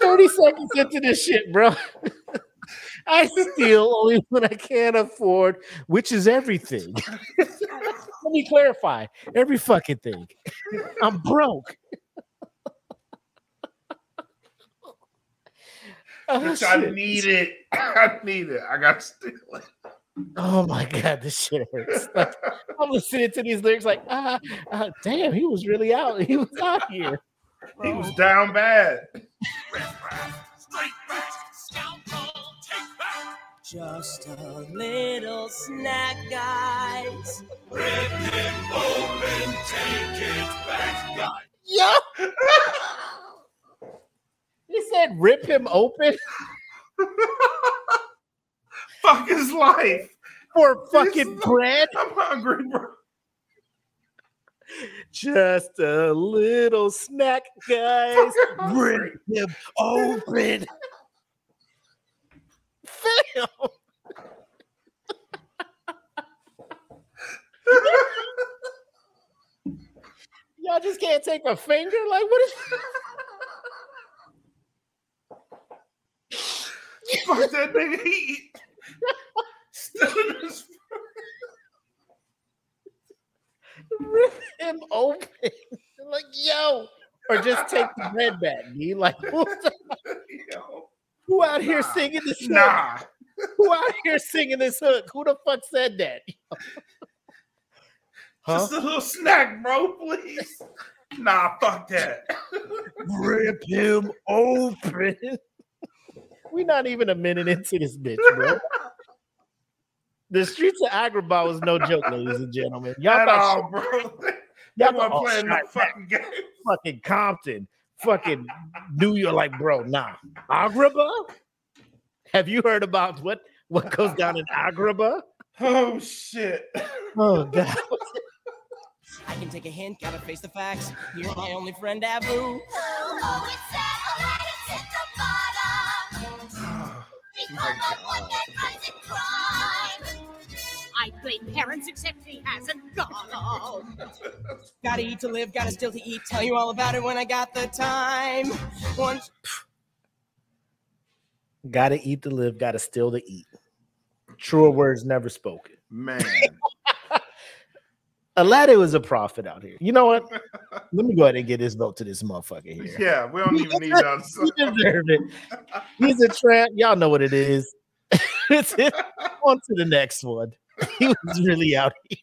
30 seconds into this shit, bro. I steal only when I can't afford, which is everything. Let me clarify every fucking thing. I'm broke. Oh, Bitch, I need it. I need it. I got to steal it. Oh my god, this shit hurts. Like, I'm listening to these lyrics like, ah, ah, damn, he was really out. He was out here. He was down bad. Take that, scoundrel! Take that! Just a little snack, guys. Rip him open, take it back, guys. Yo! He said rip him open Fuck his life. for fucking bread. I'm hungry, bro. Just a little snack, guys. Rip him open. Fam. Y'all just can't take a finger? Like, what is Fuck that nigga. He still in his rip him open? like, yo. Or just take the bread back, B. Like, who, Yo. who out here singing this hook? Nah. Who out here singing this hook? Who the fuck said that? Huh? Just a little snack, bro, please. Nah, fuck that. Rip him open. We not even a minute into this bitch, bro. The streets of Agrabah was no joke, ladies and gentlemen. Y'all At thought all, bro. Y'all weren't oh, playing no fucking game. fucking Compton, fucking New York, like, bro, nah. Agrabah? Have you heard about what what goes down in Agrabah? Oh shit. Oh god. I can take a hint, gotta face the facts. You're my only friend, Abu. I blame parents, except he hasn't got 'em. Gotta eat to live, gotta still to eat. Tell you all about it when I got the time. Once Gotta eat to live, gotta still to eat. Truer words never spoken. Man. Aladdin was a prophet out here. You know what? Let me go ahead and get his vote to this motherfucker here. Yeah, we don't even need that. he deserved it. He's a tramp. Y'all know what it is. It's it. On to the next one. He was really out here.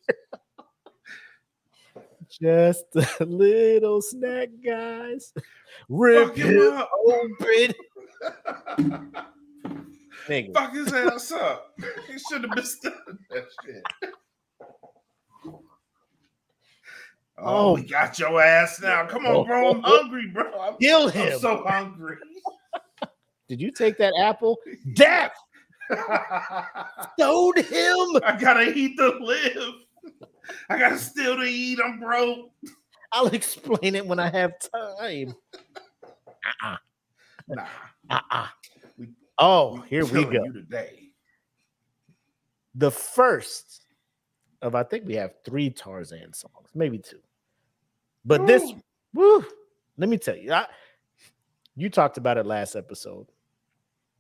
Just a little snack, guys. Rip him open. Nigga. Fuck his ass up. He should have been studying that shit. Oh, Oh. we got your ass now. Come on, bro. I'm hungry, bro. I'm, Kill I'm him. so hungry. Did you take that apple? Death. Stone him. I gotta eat to live. I gotta still to eat. I'm broke. I'll explain it when I have time. Uh-uh. Nah. Uh-uh. Oh, here we go. Today. The first of I think we have three Tarzan songs, maybe two. But this, woo, let me tell you, I, you talked about it last episode.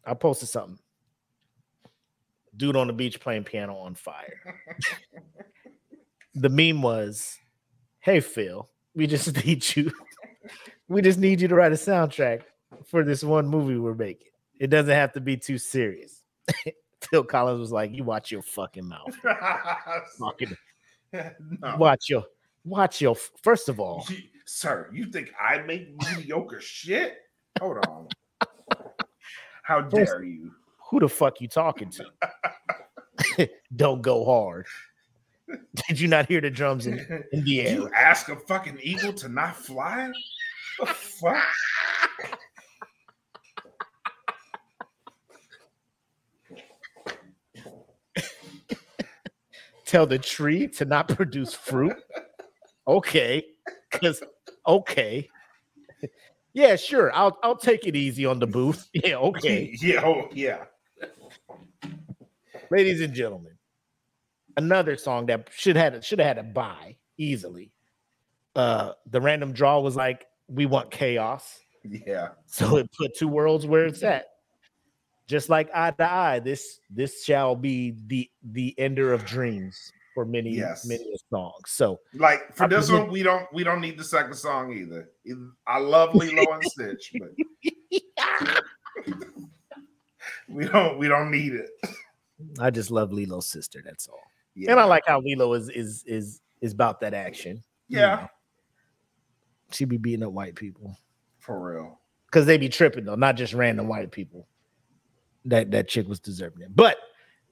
I posted something. Dude on the beach playing piano on fire. the meme was, "Hey Phil, we just need you. we just need you to write a soundtrack for this one movie we're making. It doesn't have to be too serious." Phil Collins was like, "You watch your fucking mouth. Fucking No. watch your watch your. First of all, You- Sir, you think I make mediocre shit? Hold on. How First- dare you? who the fuck you talking to? Don't go hard. Did you not hear the drums in, in the air? You ask a fucking eagle to not fly? The fuck? Tell the tree to not produce fruit? Okay. Because okay. Yeah, sure. I'll I'll take it easy on the booth. Yeah, okay. Yeah, oh, yeah. Ladies and gentlemen, another song that should have should have had a buy easily. Uh the random draw was like, we want chaos. Yeah. So it put two worlds where it's at. Just like eye to eye, this this shall be the the ender of dreams for many Yes. many a song. So Like for I this present- one, we don't we don't need the second song either. I love Lilo and Stitch, but we don't we don't need it. I just love Lilo's sister. That's all. Yeah. And I like how Lilo is is is is about that action. you Yeah. know. She be beating up white people. For real. because they be tripping though, not just random white people. That that chick was deserving it. But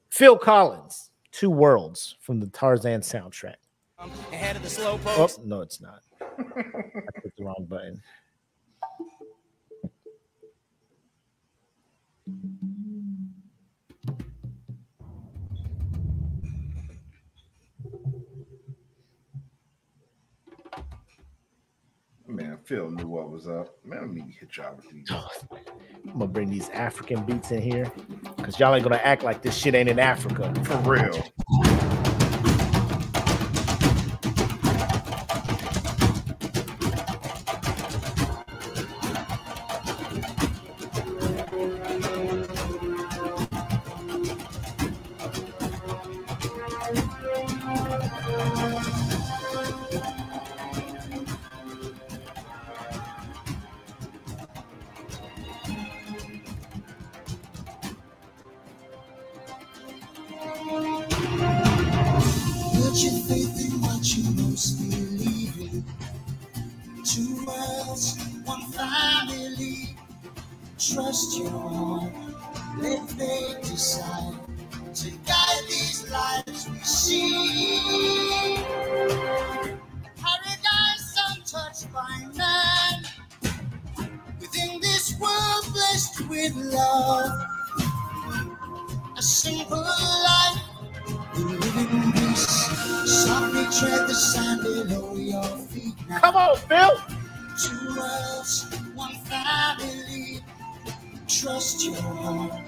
Phil Collins, Two Worlds from the Tarzan soundtrack. Ahead of the slow Oh, no, it's not. I clicked the wrong button. Man, Phil knew what was up. Man, let me hit y'all with these. Oh, I'm gonna bring these African beats in here because y'all ain't gonna act like this shit ain't in Africa. For real. Come on, Phil. Two worlds, one family. Trust your heart.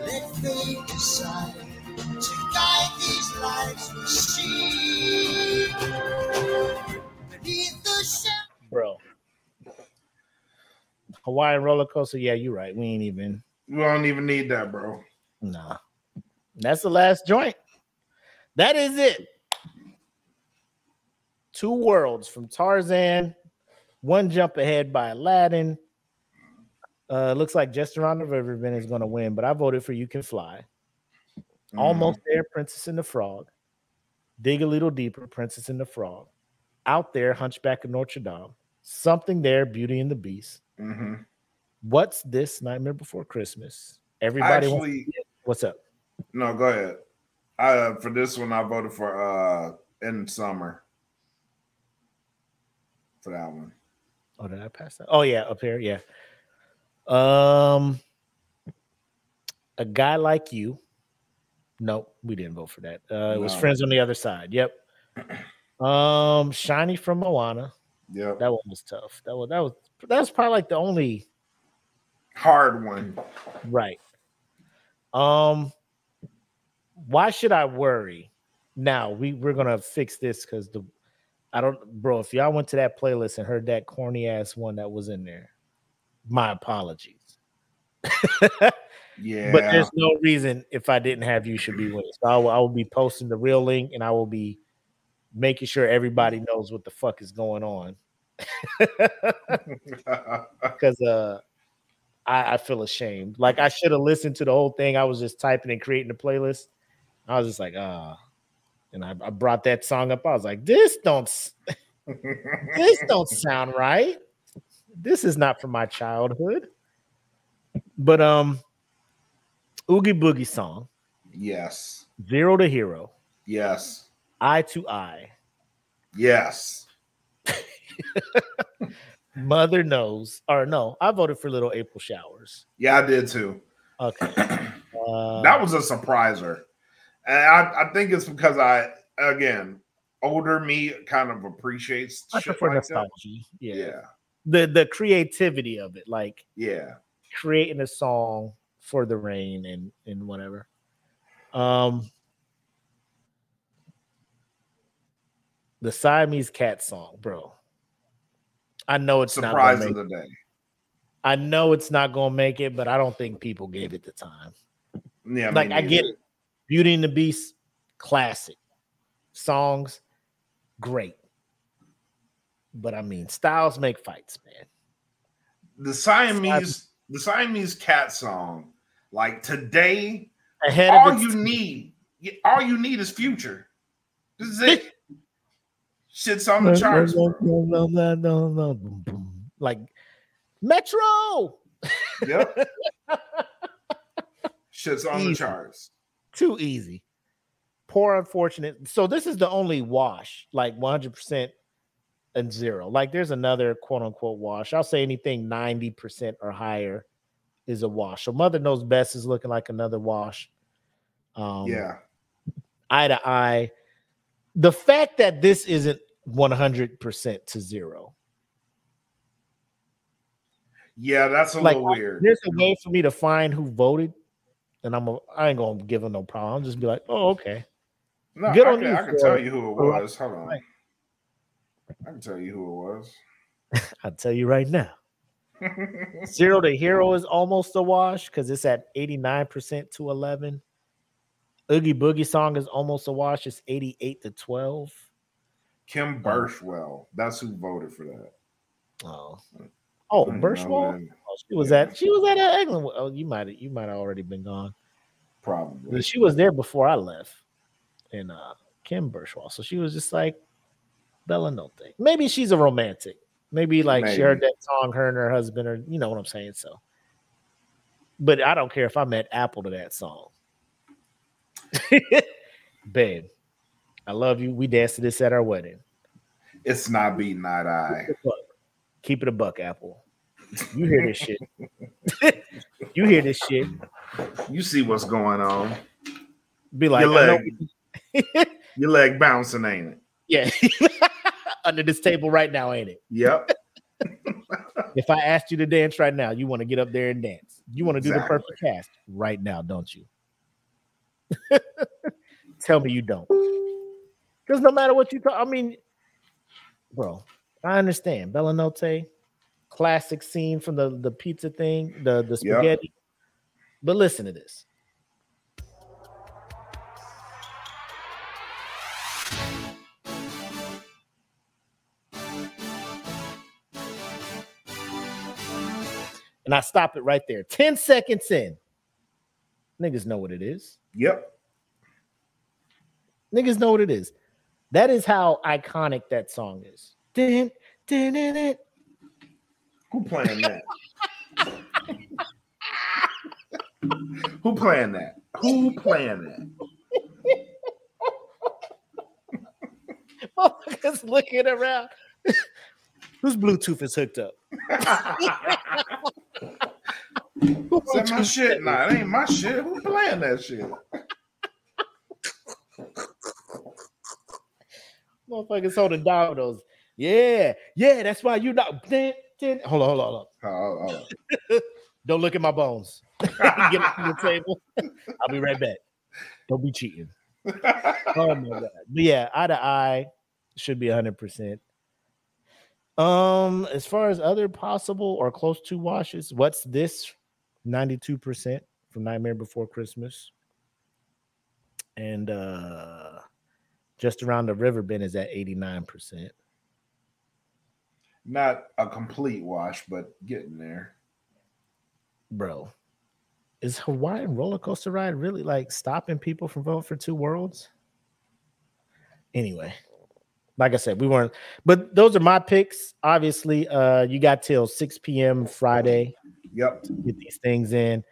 Let fate decide to guide these lives we see. Beneath the shadow. Bro. Hawaiian roller coaster. Yeah, you're right. We ain't even. We don't even need that, bro. Nah. That's the last joint. That is it. Two worlds from Tarzan, one jump ahead by Aladdin. Uh, looks like Just Around the Riverbend is going to win, but I voted for You Can Fly. Almost there, Princess and the Frog. Dig a little deeper, Princess and the Frog. Out there, Hunchback of Notre Dame. Something there, Beauty and the Beast. Mm-hmm. What's this Nightmare Before Christmas? Everybody, Actually- what's up? No, go ahead. Uh, for this one, I voted for uh in summer. For that one. Oh, did I pass that? Oh yeah, up here, yeah. Um, a guy like you. Nope, we didn't vote for that. Uh, it was No. friends on the other side. Yep. Um, shiny from Moana. Yeah, That one was tough. That was that was that was probably like the only hard one. Right. Um, why should I worry? Now we we're gonna fix this because the I don't, bro. If y'all went to that playlist and heard that corny ass one that was in there, my apologies. Yeah. But there's no reason if I didn't have you should be winning. So I will, I will be posting the real link and I will be making sure everybody knows what the fuck is going on. Because uh I, I feel ashamed. Like I should have listened to the whole thing. I was just typing and creating the playlist. I was just like, ah. And I, I brought that song up. I was like, this don't this don't sound right. This is not from my childhood. But um Oogie Boogie song, yes. Zero to Hero, Yes. Eye to Eye, Yes. Mother Knows, or no, I voted for Little April Showers. Yeah, I did too. Okay. Uh, that was a surpriser. And I, I think it's because I again older me kind of appreciates prefer like nostalgia. Yeah. Yeah. The the creativity of it, like Yeah. creating a song for the rain and and whatever. Um the Siamese cat song, bro. I know it's Surprise not of the day. I know it's not gonna make it, but I don't think people gave it the time. Yeah, like I get it. Beauty and the Beast, classic. Songs, great. But I mean, styles make fights, man. The Siamese the Siamese cat song, like today, Ahead of all you need, all you need is future. This is it. Shit's on the charts. Like Metro. Yep. Shit's on the charts. Too easy. Poor unfortunate. So this is the only wash, like 100% and zero. Like there's another quote unquote wash. I'll say anything 90% or higher is a wash. So Mother Knows Best is looking like another wash. Um, yeah. eye to eye. The fact that this isn't 100% to zero. Yeah, that's a like little weird. there's a way for me to find who voted, and I'm a, I ain't gonna give him no problem. I'll just be like, oh, okay. No, Good I on can, you I can tell you who it was. Hold on. I can tell you who it was. I'll tell you right now. Zero to hero is almost a wash because it's at 89% to 11. Oogie Boogie song is almost a wash. It's 88 to 12. Kim um, Birchwell. That's who voted for that. Oh. Hmm. Oh, I Birchwell? Oh, she was at she was at uh, England. Oh, you might have you might have already been gone. Probably. She was there before I left. And uh Kim Birchwell. So she was just like Bella Notte. Maybe she's a romantic. Maybe like she heard that song, her and her husband, or you know what I'm saying. So, but I don't care if I met Apple to that song. Babe, I love you. We danced to this at our wedding. It's not beating to eye. Keep it a buck, Apple. You hear this shit. you hear this shit. You see what's going on. Be like, your leg, your leg bouncing, ain't it? yeah, under this table right now, ain't it? Yep. If I asked you to dance right now, you want to get up there and dance. You want to do the perfect cast right now, don't you? Tell me you don't. Because no matter what you talk, I mean, bro, I understand. Bella Notte, classic scene from the, the pizza thing, the, the Yep. spaghetti. But listen to this. And I stop it right there. 10 seconds in. Niggas know what it is. Yep. Niggas know what it is. That is how iconic that song is. Dun, dun, dun, dun. Who playing that? Who playing that? Who playing that? Motherfuckers looking around. Whose Bluetooth is hooked up? Is that my shit? Nah, it ain't my shit. Who playing that shit? Motherfuckers holding dominoes. Yeah, yeah, that's why you not. Dun, dun. Hold on, hold on, hold Oh, on. Don't look at my bones. Get up the table. I'll be right back. Don't be cheating. oh my god. But yeah, eye to eye should be 100%. Um, as far as other possible or close to washes, what's this? 92% from Nightmare Before Christmas. And uh just around the river bend is at 89%. Not a complete wash, but getting there. Bro, is Hawaiian roller coaster ride really like stopping people from voting for two worlds? Anyway, like I said, we weren't, but those are my picks. Obviously, uh, you got till 6 p.m. Friday. Yep. To get these things in.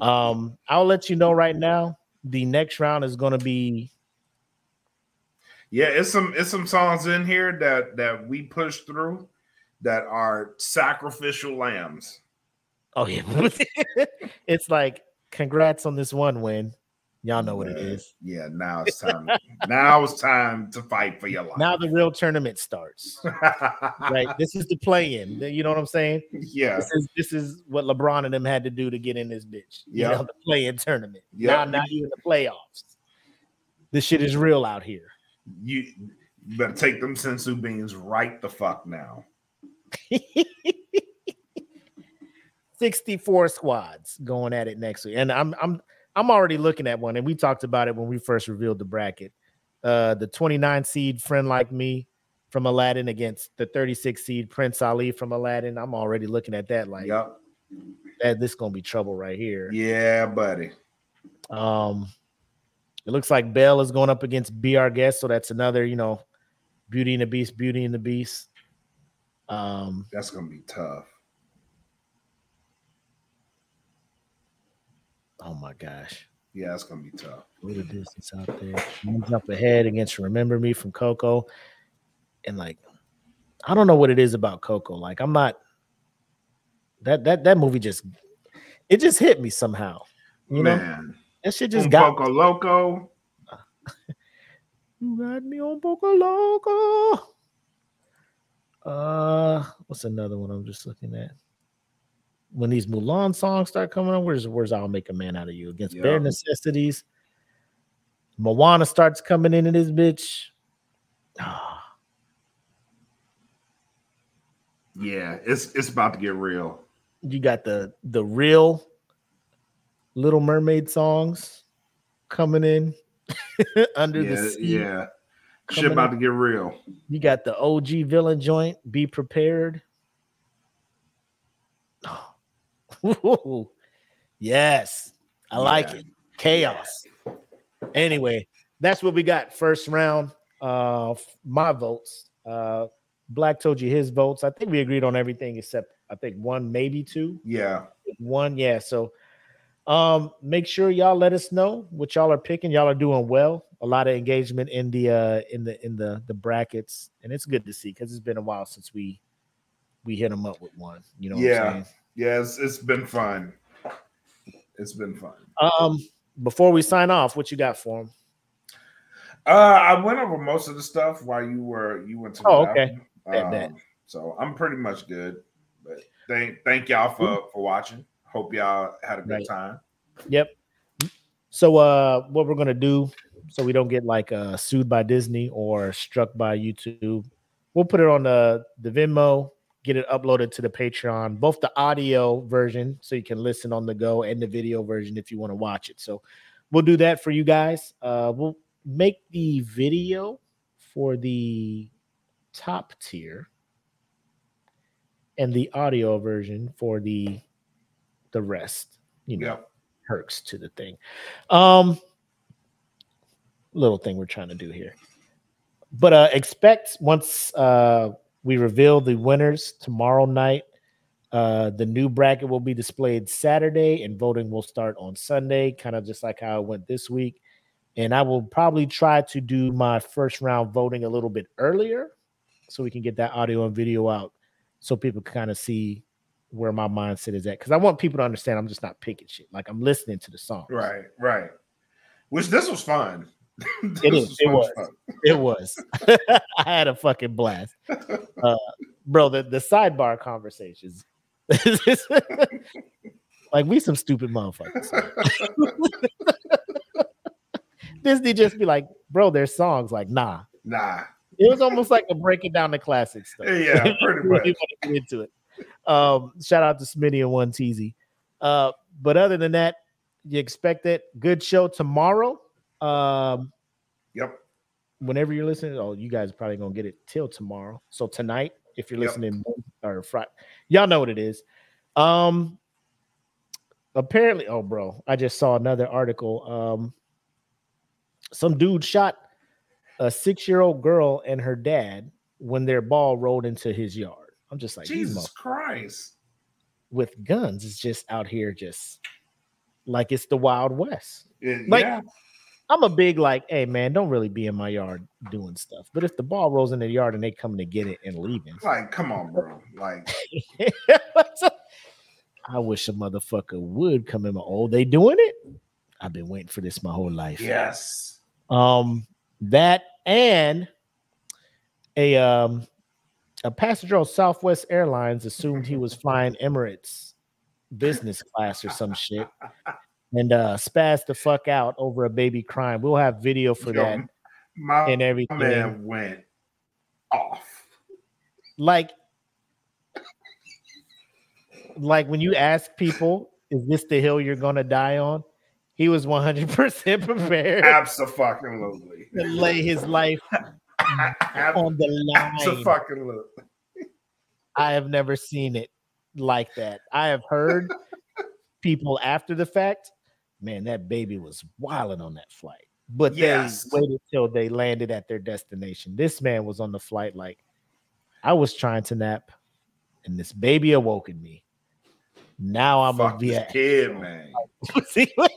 Um, I'll let you know right now. The next round is gonna be Yeah, it's some it's some songs in here that that we push through that are sacrificial lambs. oh yeah, it's like congrats on this one win. Y'all know what it is. Yeah, now it's time. now it's time to fight for your life. Now the real tournament starts. right? This is the play-in. You know what I'm saying? Yeah. This is this is what LeBron and them had to do to get in this bitch. You know, the play-in tournament. Yep. Now, now you in the playoffs. This shit is real out here. You, you better take them senzu beans right the fuck now. 64 squads going at it next week. And I'm I'm I'm already looking at one, and we talked about it when we first revealed the bracket. Uh the 29 seed friend like me from Aladdin against the 36 seed Prince Ali from Aladdin. I'm already looking at that like yep. that this gonna be trouble right here. Yeah, buddy. Um it looks like Belle is going up against Be Our Guest, so that's another, you know, Beauty and the Beast, Beauty and the Beast. Um, That's gonna be tough. Oh my gosh. Yeah, it's gonna be tough. Little distance out there. One's up ahead against Remember Me from Coco. And like I don't know what it is about Coco. Like I'm not that that that movie just it just hit me somehow. You Man. know that shit just um, got Coco Loco. you got me on Coco Loco. Uh, what's another one I'm just looking at? When these Mulan songs start coming on, where's where's I'll make a man out of you against bare necessities? Moana starts coming into this bitch. Yeah, it's it's about to get real. You got the the real Little Mermaid songs coming in under yeah, the sea. yeah. Shit about in. to get real. You got the OG villain joint. Be prepared. yes, I like it. Chaos. Anyway, that's what we got. First round. Uh, my votes. Uh, Black told you his votes. I think we agreed on everything except I think one, maybe two. Yeah. One, yeah. So um make sure y'all let us know what y'all are picking. Y'all are doing well. A lot of engagement in the uh in the in the the brackets, and it's good to see because it's been a while since we we hit them up with one. You know yeah. saying? Yeah, it's, it's been fun. It's been fun. Um before we sign off, what you got for them? Uh, I went over most of the stuff while you were you went to. Oh, okay. bathroom. Bet, bet. Um, so I'm pretty much good. But thank thank y'all for for watching. Hope y'all had a good Right. time. Yep. So uh what we're gonna do so we don't get like uh sued by Disney or struck by YouTube, we'll put it on the the Venmo, get it uploaded to the Patreon, both the audio version so you can listen on the go and the video version if you want to watch it. So we'll do that for you guys. Uh we'll make the video for the top tier and the audio version for the the rest you know perks to the thing. Um little thing we're trying to do here. But uh expect once uh we reveal the winners tomorrow night uh the new bracket will be displayed saturday and voting will start on sunday kind of just like how it went this week. And i will probably try to do my first round voting a little bit earlier so we can get that audio and video out so people can kind of see where my mindset is at because i want people to understand i'm just not picking shit like i'm listening to the song Right, right. Which this was fun. it This is. It was. fun. It was. I had a fucking blast, uh, bro. The the sidebar conversations, like we some stupid motherfuckers. Disney just be like, bro, there's songs like nah. Nah. It was almost like a breaking down the classic stuff. Yeah, pretty much. into it. Um, shout out to Smitty and One Teasy. Uh, but other than that, you expect it. Good show tomorrow. Um, yep. Whenever you're listening, oh, you guys are probably gonna get it till tomorrow. So tonight, if you're Yep. listening or Friday, y'all know what it is. Um, apparently, oh, bro, I just saw another article. Um, some dude shot a six-year-old girl and her dad when their ball rolled into his yard. I'm just like, Jesus Christ. with guns is just out here just like it's the wild west. It- like yeah. I'm a big like, hey man, don't really be in my yard doing stuff. But if the ball rolls in the yard and they coming to get it and leaving, Like, come on, bro. Like, I wish a motherfucker would come in my oh, they doing it? I've been waiting for this my whole life. yes. Um, that and a um a passenger on Southwest Airlines assumed he was flying Emirates business class or some shit and uh spazzed the fuck out over a baby crying. We'll have video for Yo, that My and everything. man went off. Like, like when you ask people, is this the hill you're gonna die on? He was 100 percent prepared Absolutely. to lay his life on the line. Absolutely. I have never seen it like that. I have heard people after the fact, man, that baby was wilding on that flight. But Yes. they waited till they landed at their destination. This man was on the flight like I was trying to nap, and this baby awoken me. Now I'm Fuck a VA. kid, man. See what-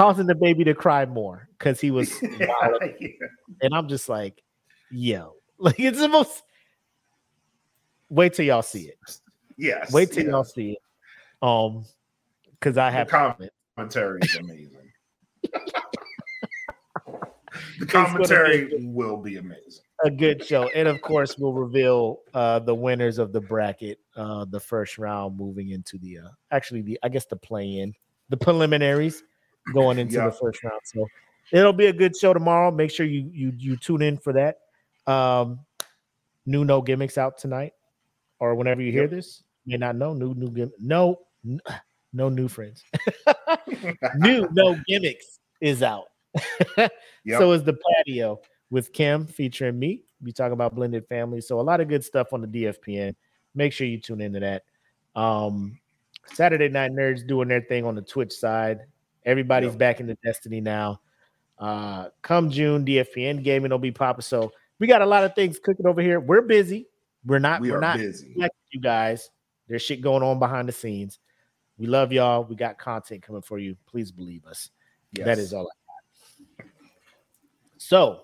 causing the baby to cry more because he was wild. and I'm just like, yo, like it's the most. Wait till y'all see it. Yes. Wait till y'all see it. Um, because I have comments. commentary is amazing. the gonna be commentary will be amazing. a good show. And of course, we'll reveal uh the winners of the bracket, uh the first round moving into the uh actually the I guess the play in, the preliminaries going into Yeah. the first round. So it'll be a good show tomorrow. Make sure you you you tune in for that. Um new no gimmicks out tonight or whenever you hear Yep. this. You may not know new new gim- no no new friends. new no gimmicks is out. So is the patio with Kim featuring me. We talk about blended families. So a lot of good stuff on the DFPN. Make sure you tune into that. Um Saturday Night Nerds doing their thing on the Twitch side. Everybody's back into Destiny now. Uh come June, DFPN gaming will be popping. So we got a lot of things cooking over here. We're busy. We're not We we're are not busy. like you guys. There's shit going on behind the scenes. We love y'all. We got content coming for you. Please believe us. Yes. is all I got. So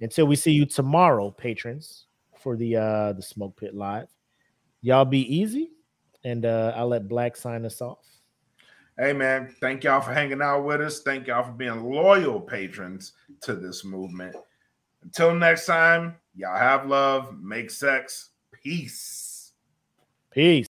until we see you tomorrow, patrons, for the uh the smoke pit live. Y'all be easy. And uh I'll let Black sign us off. Hey man, thank y'all for hanging out with us. Thank y'all for being loyal patrons to this movement. Until next time, y'all have love, make sex, peace. Peace.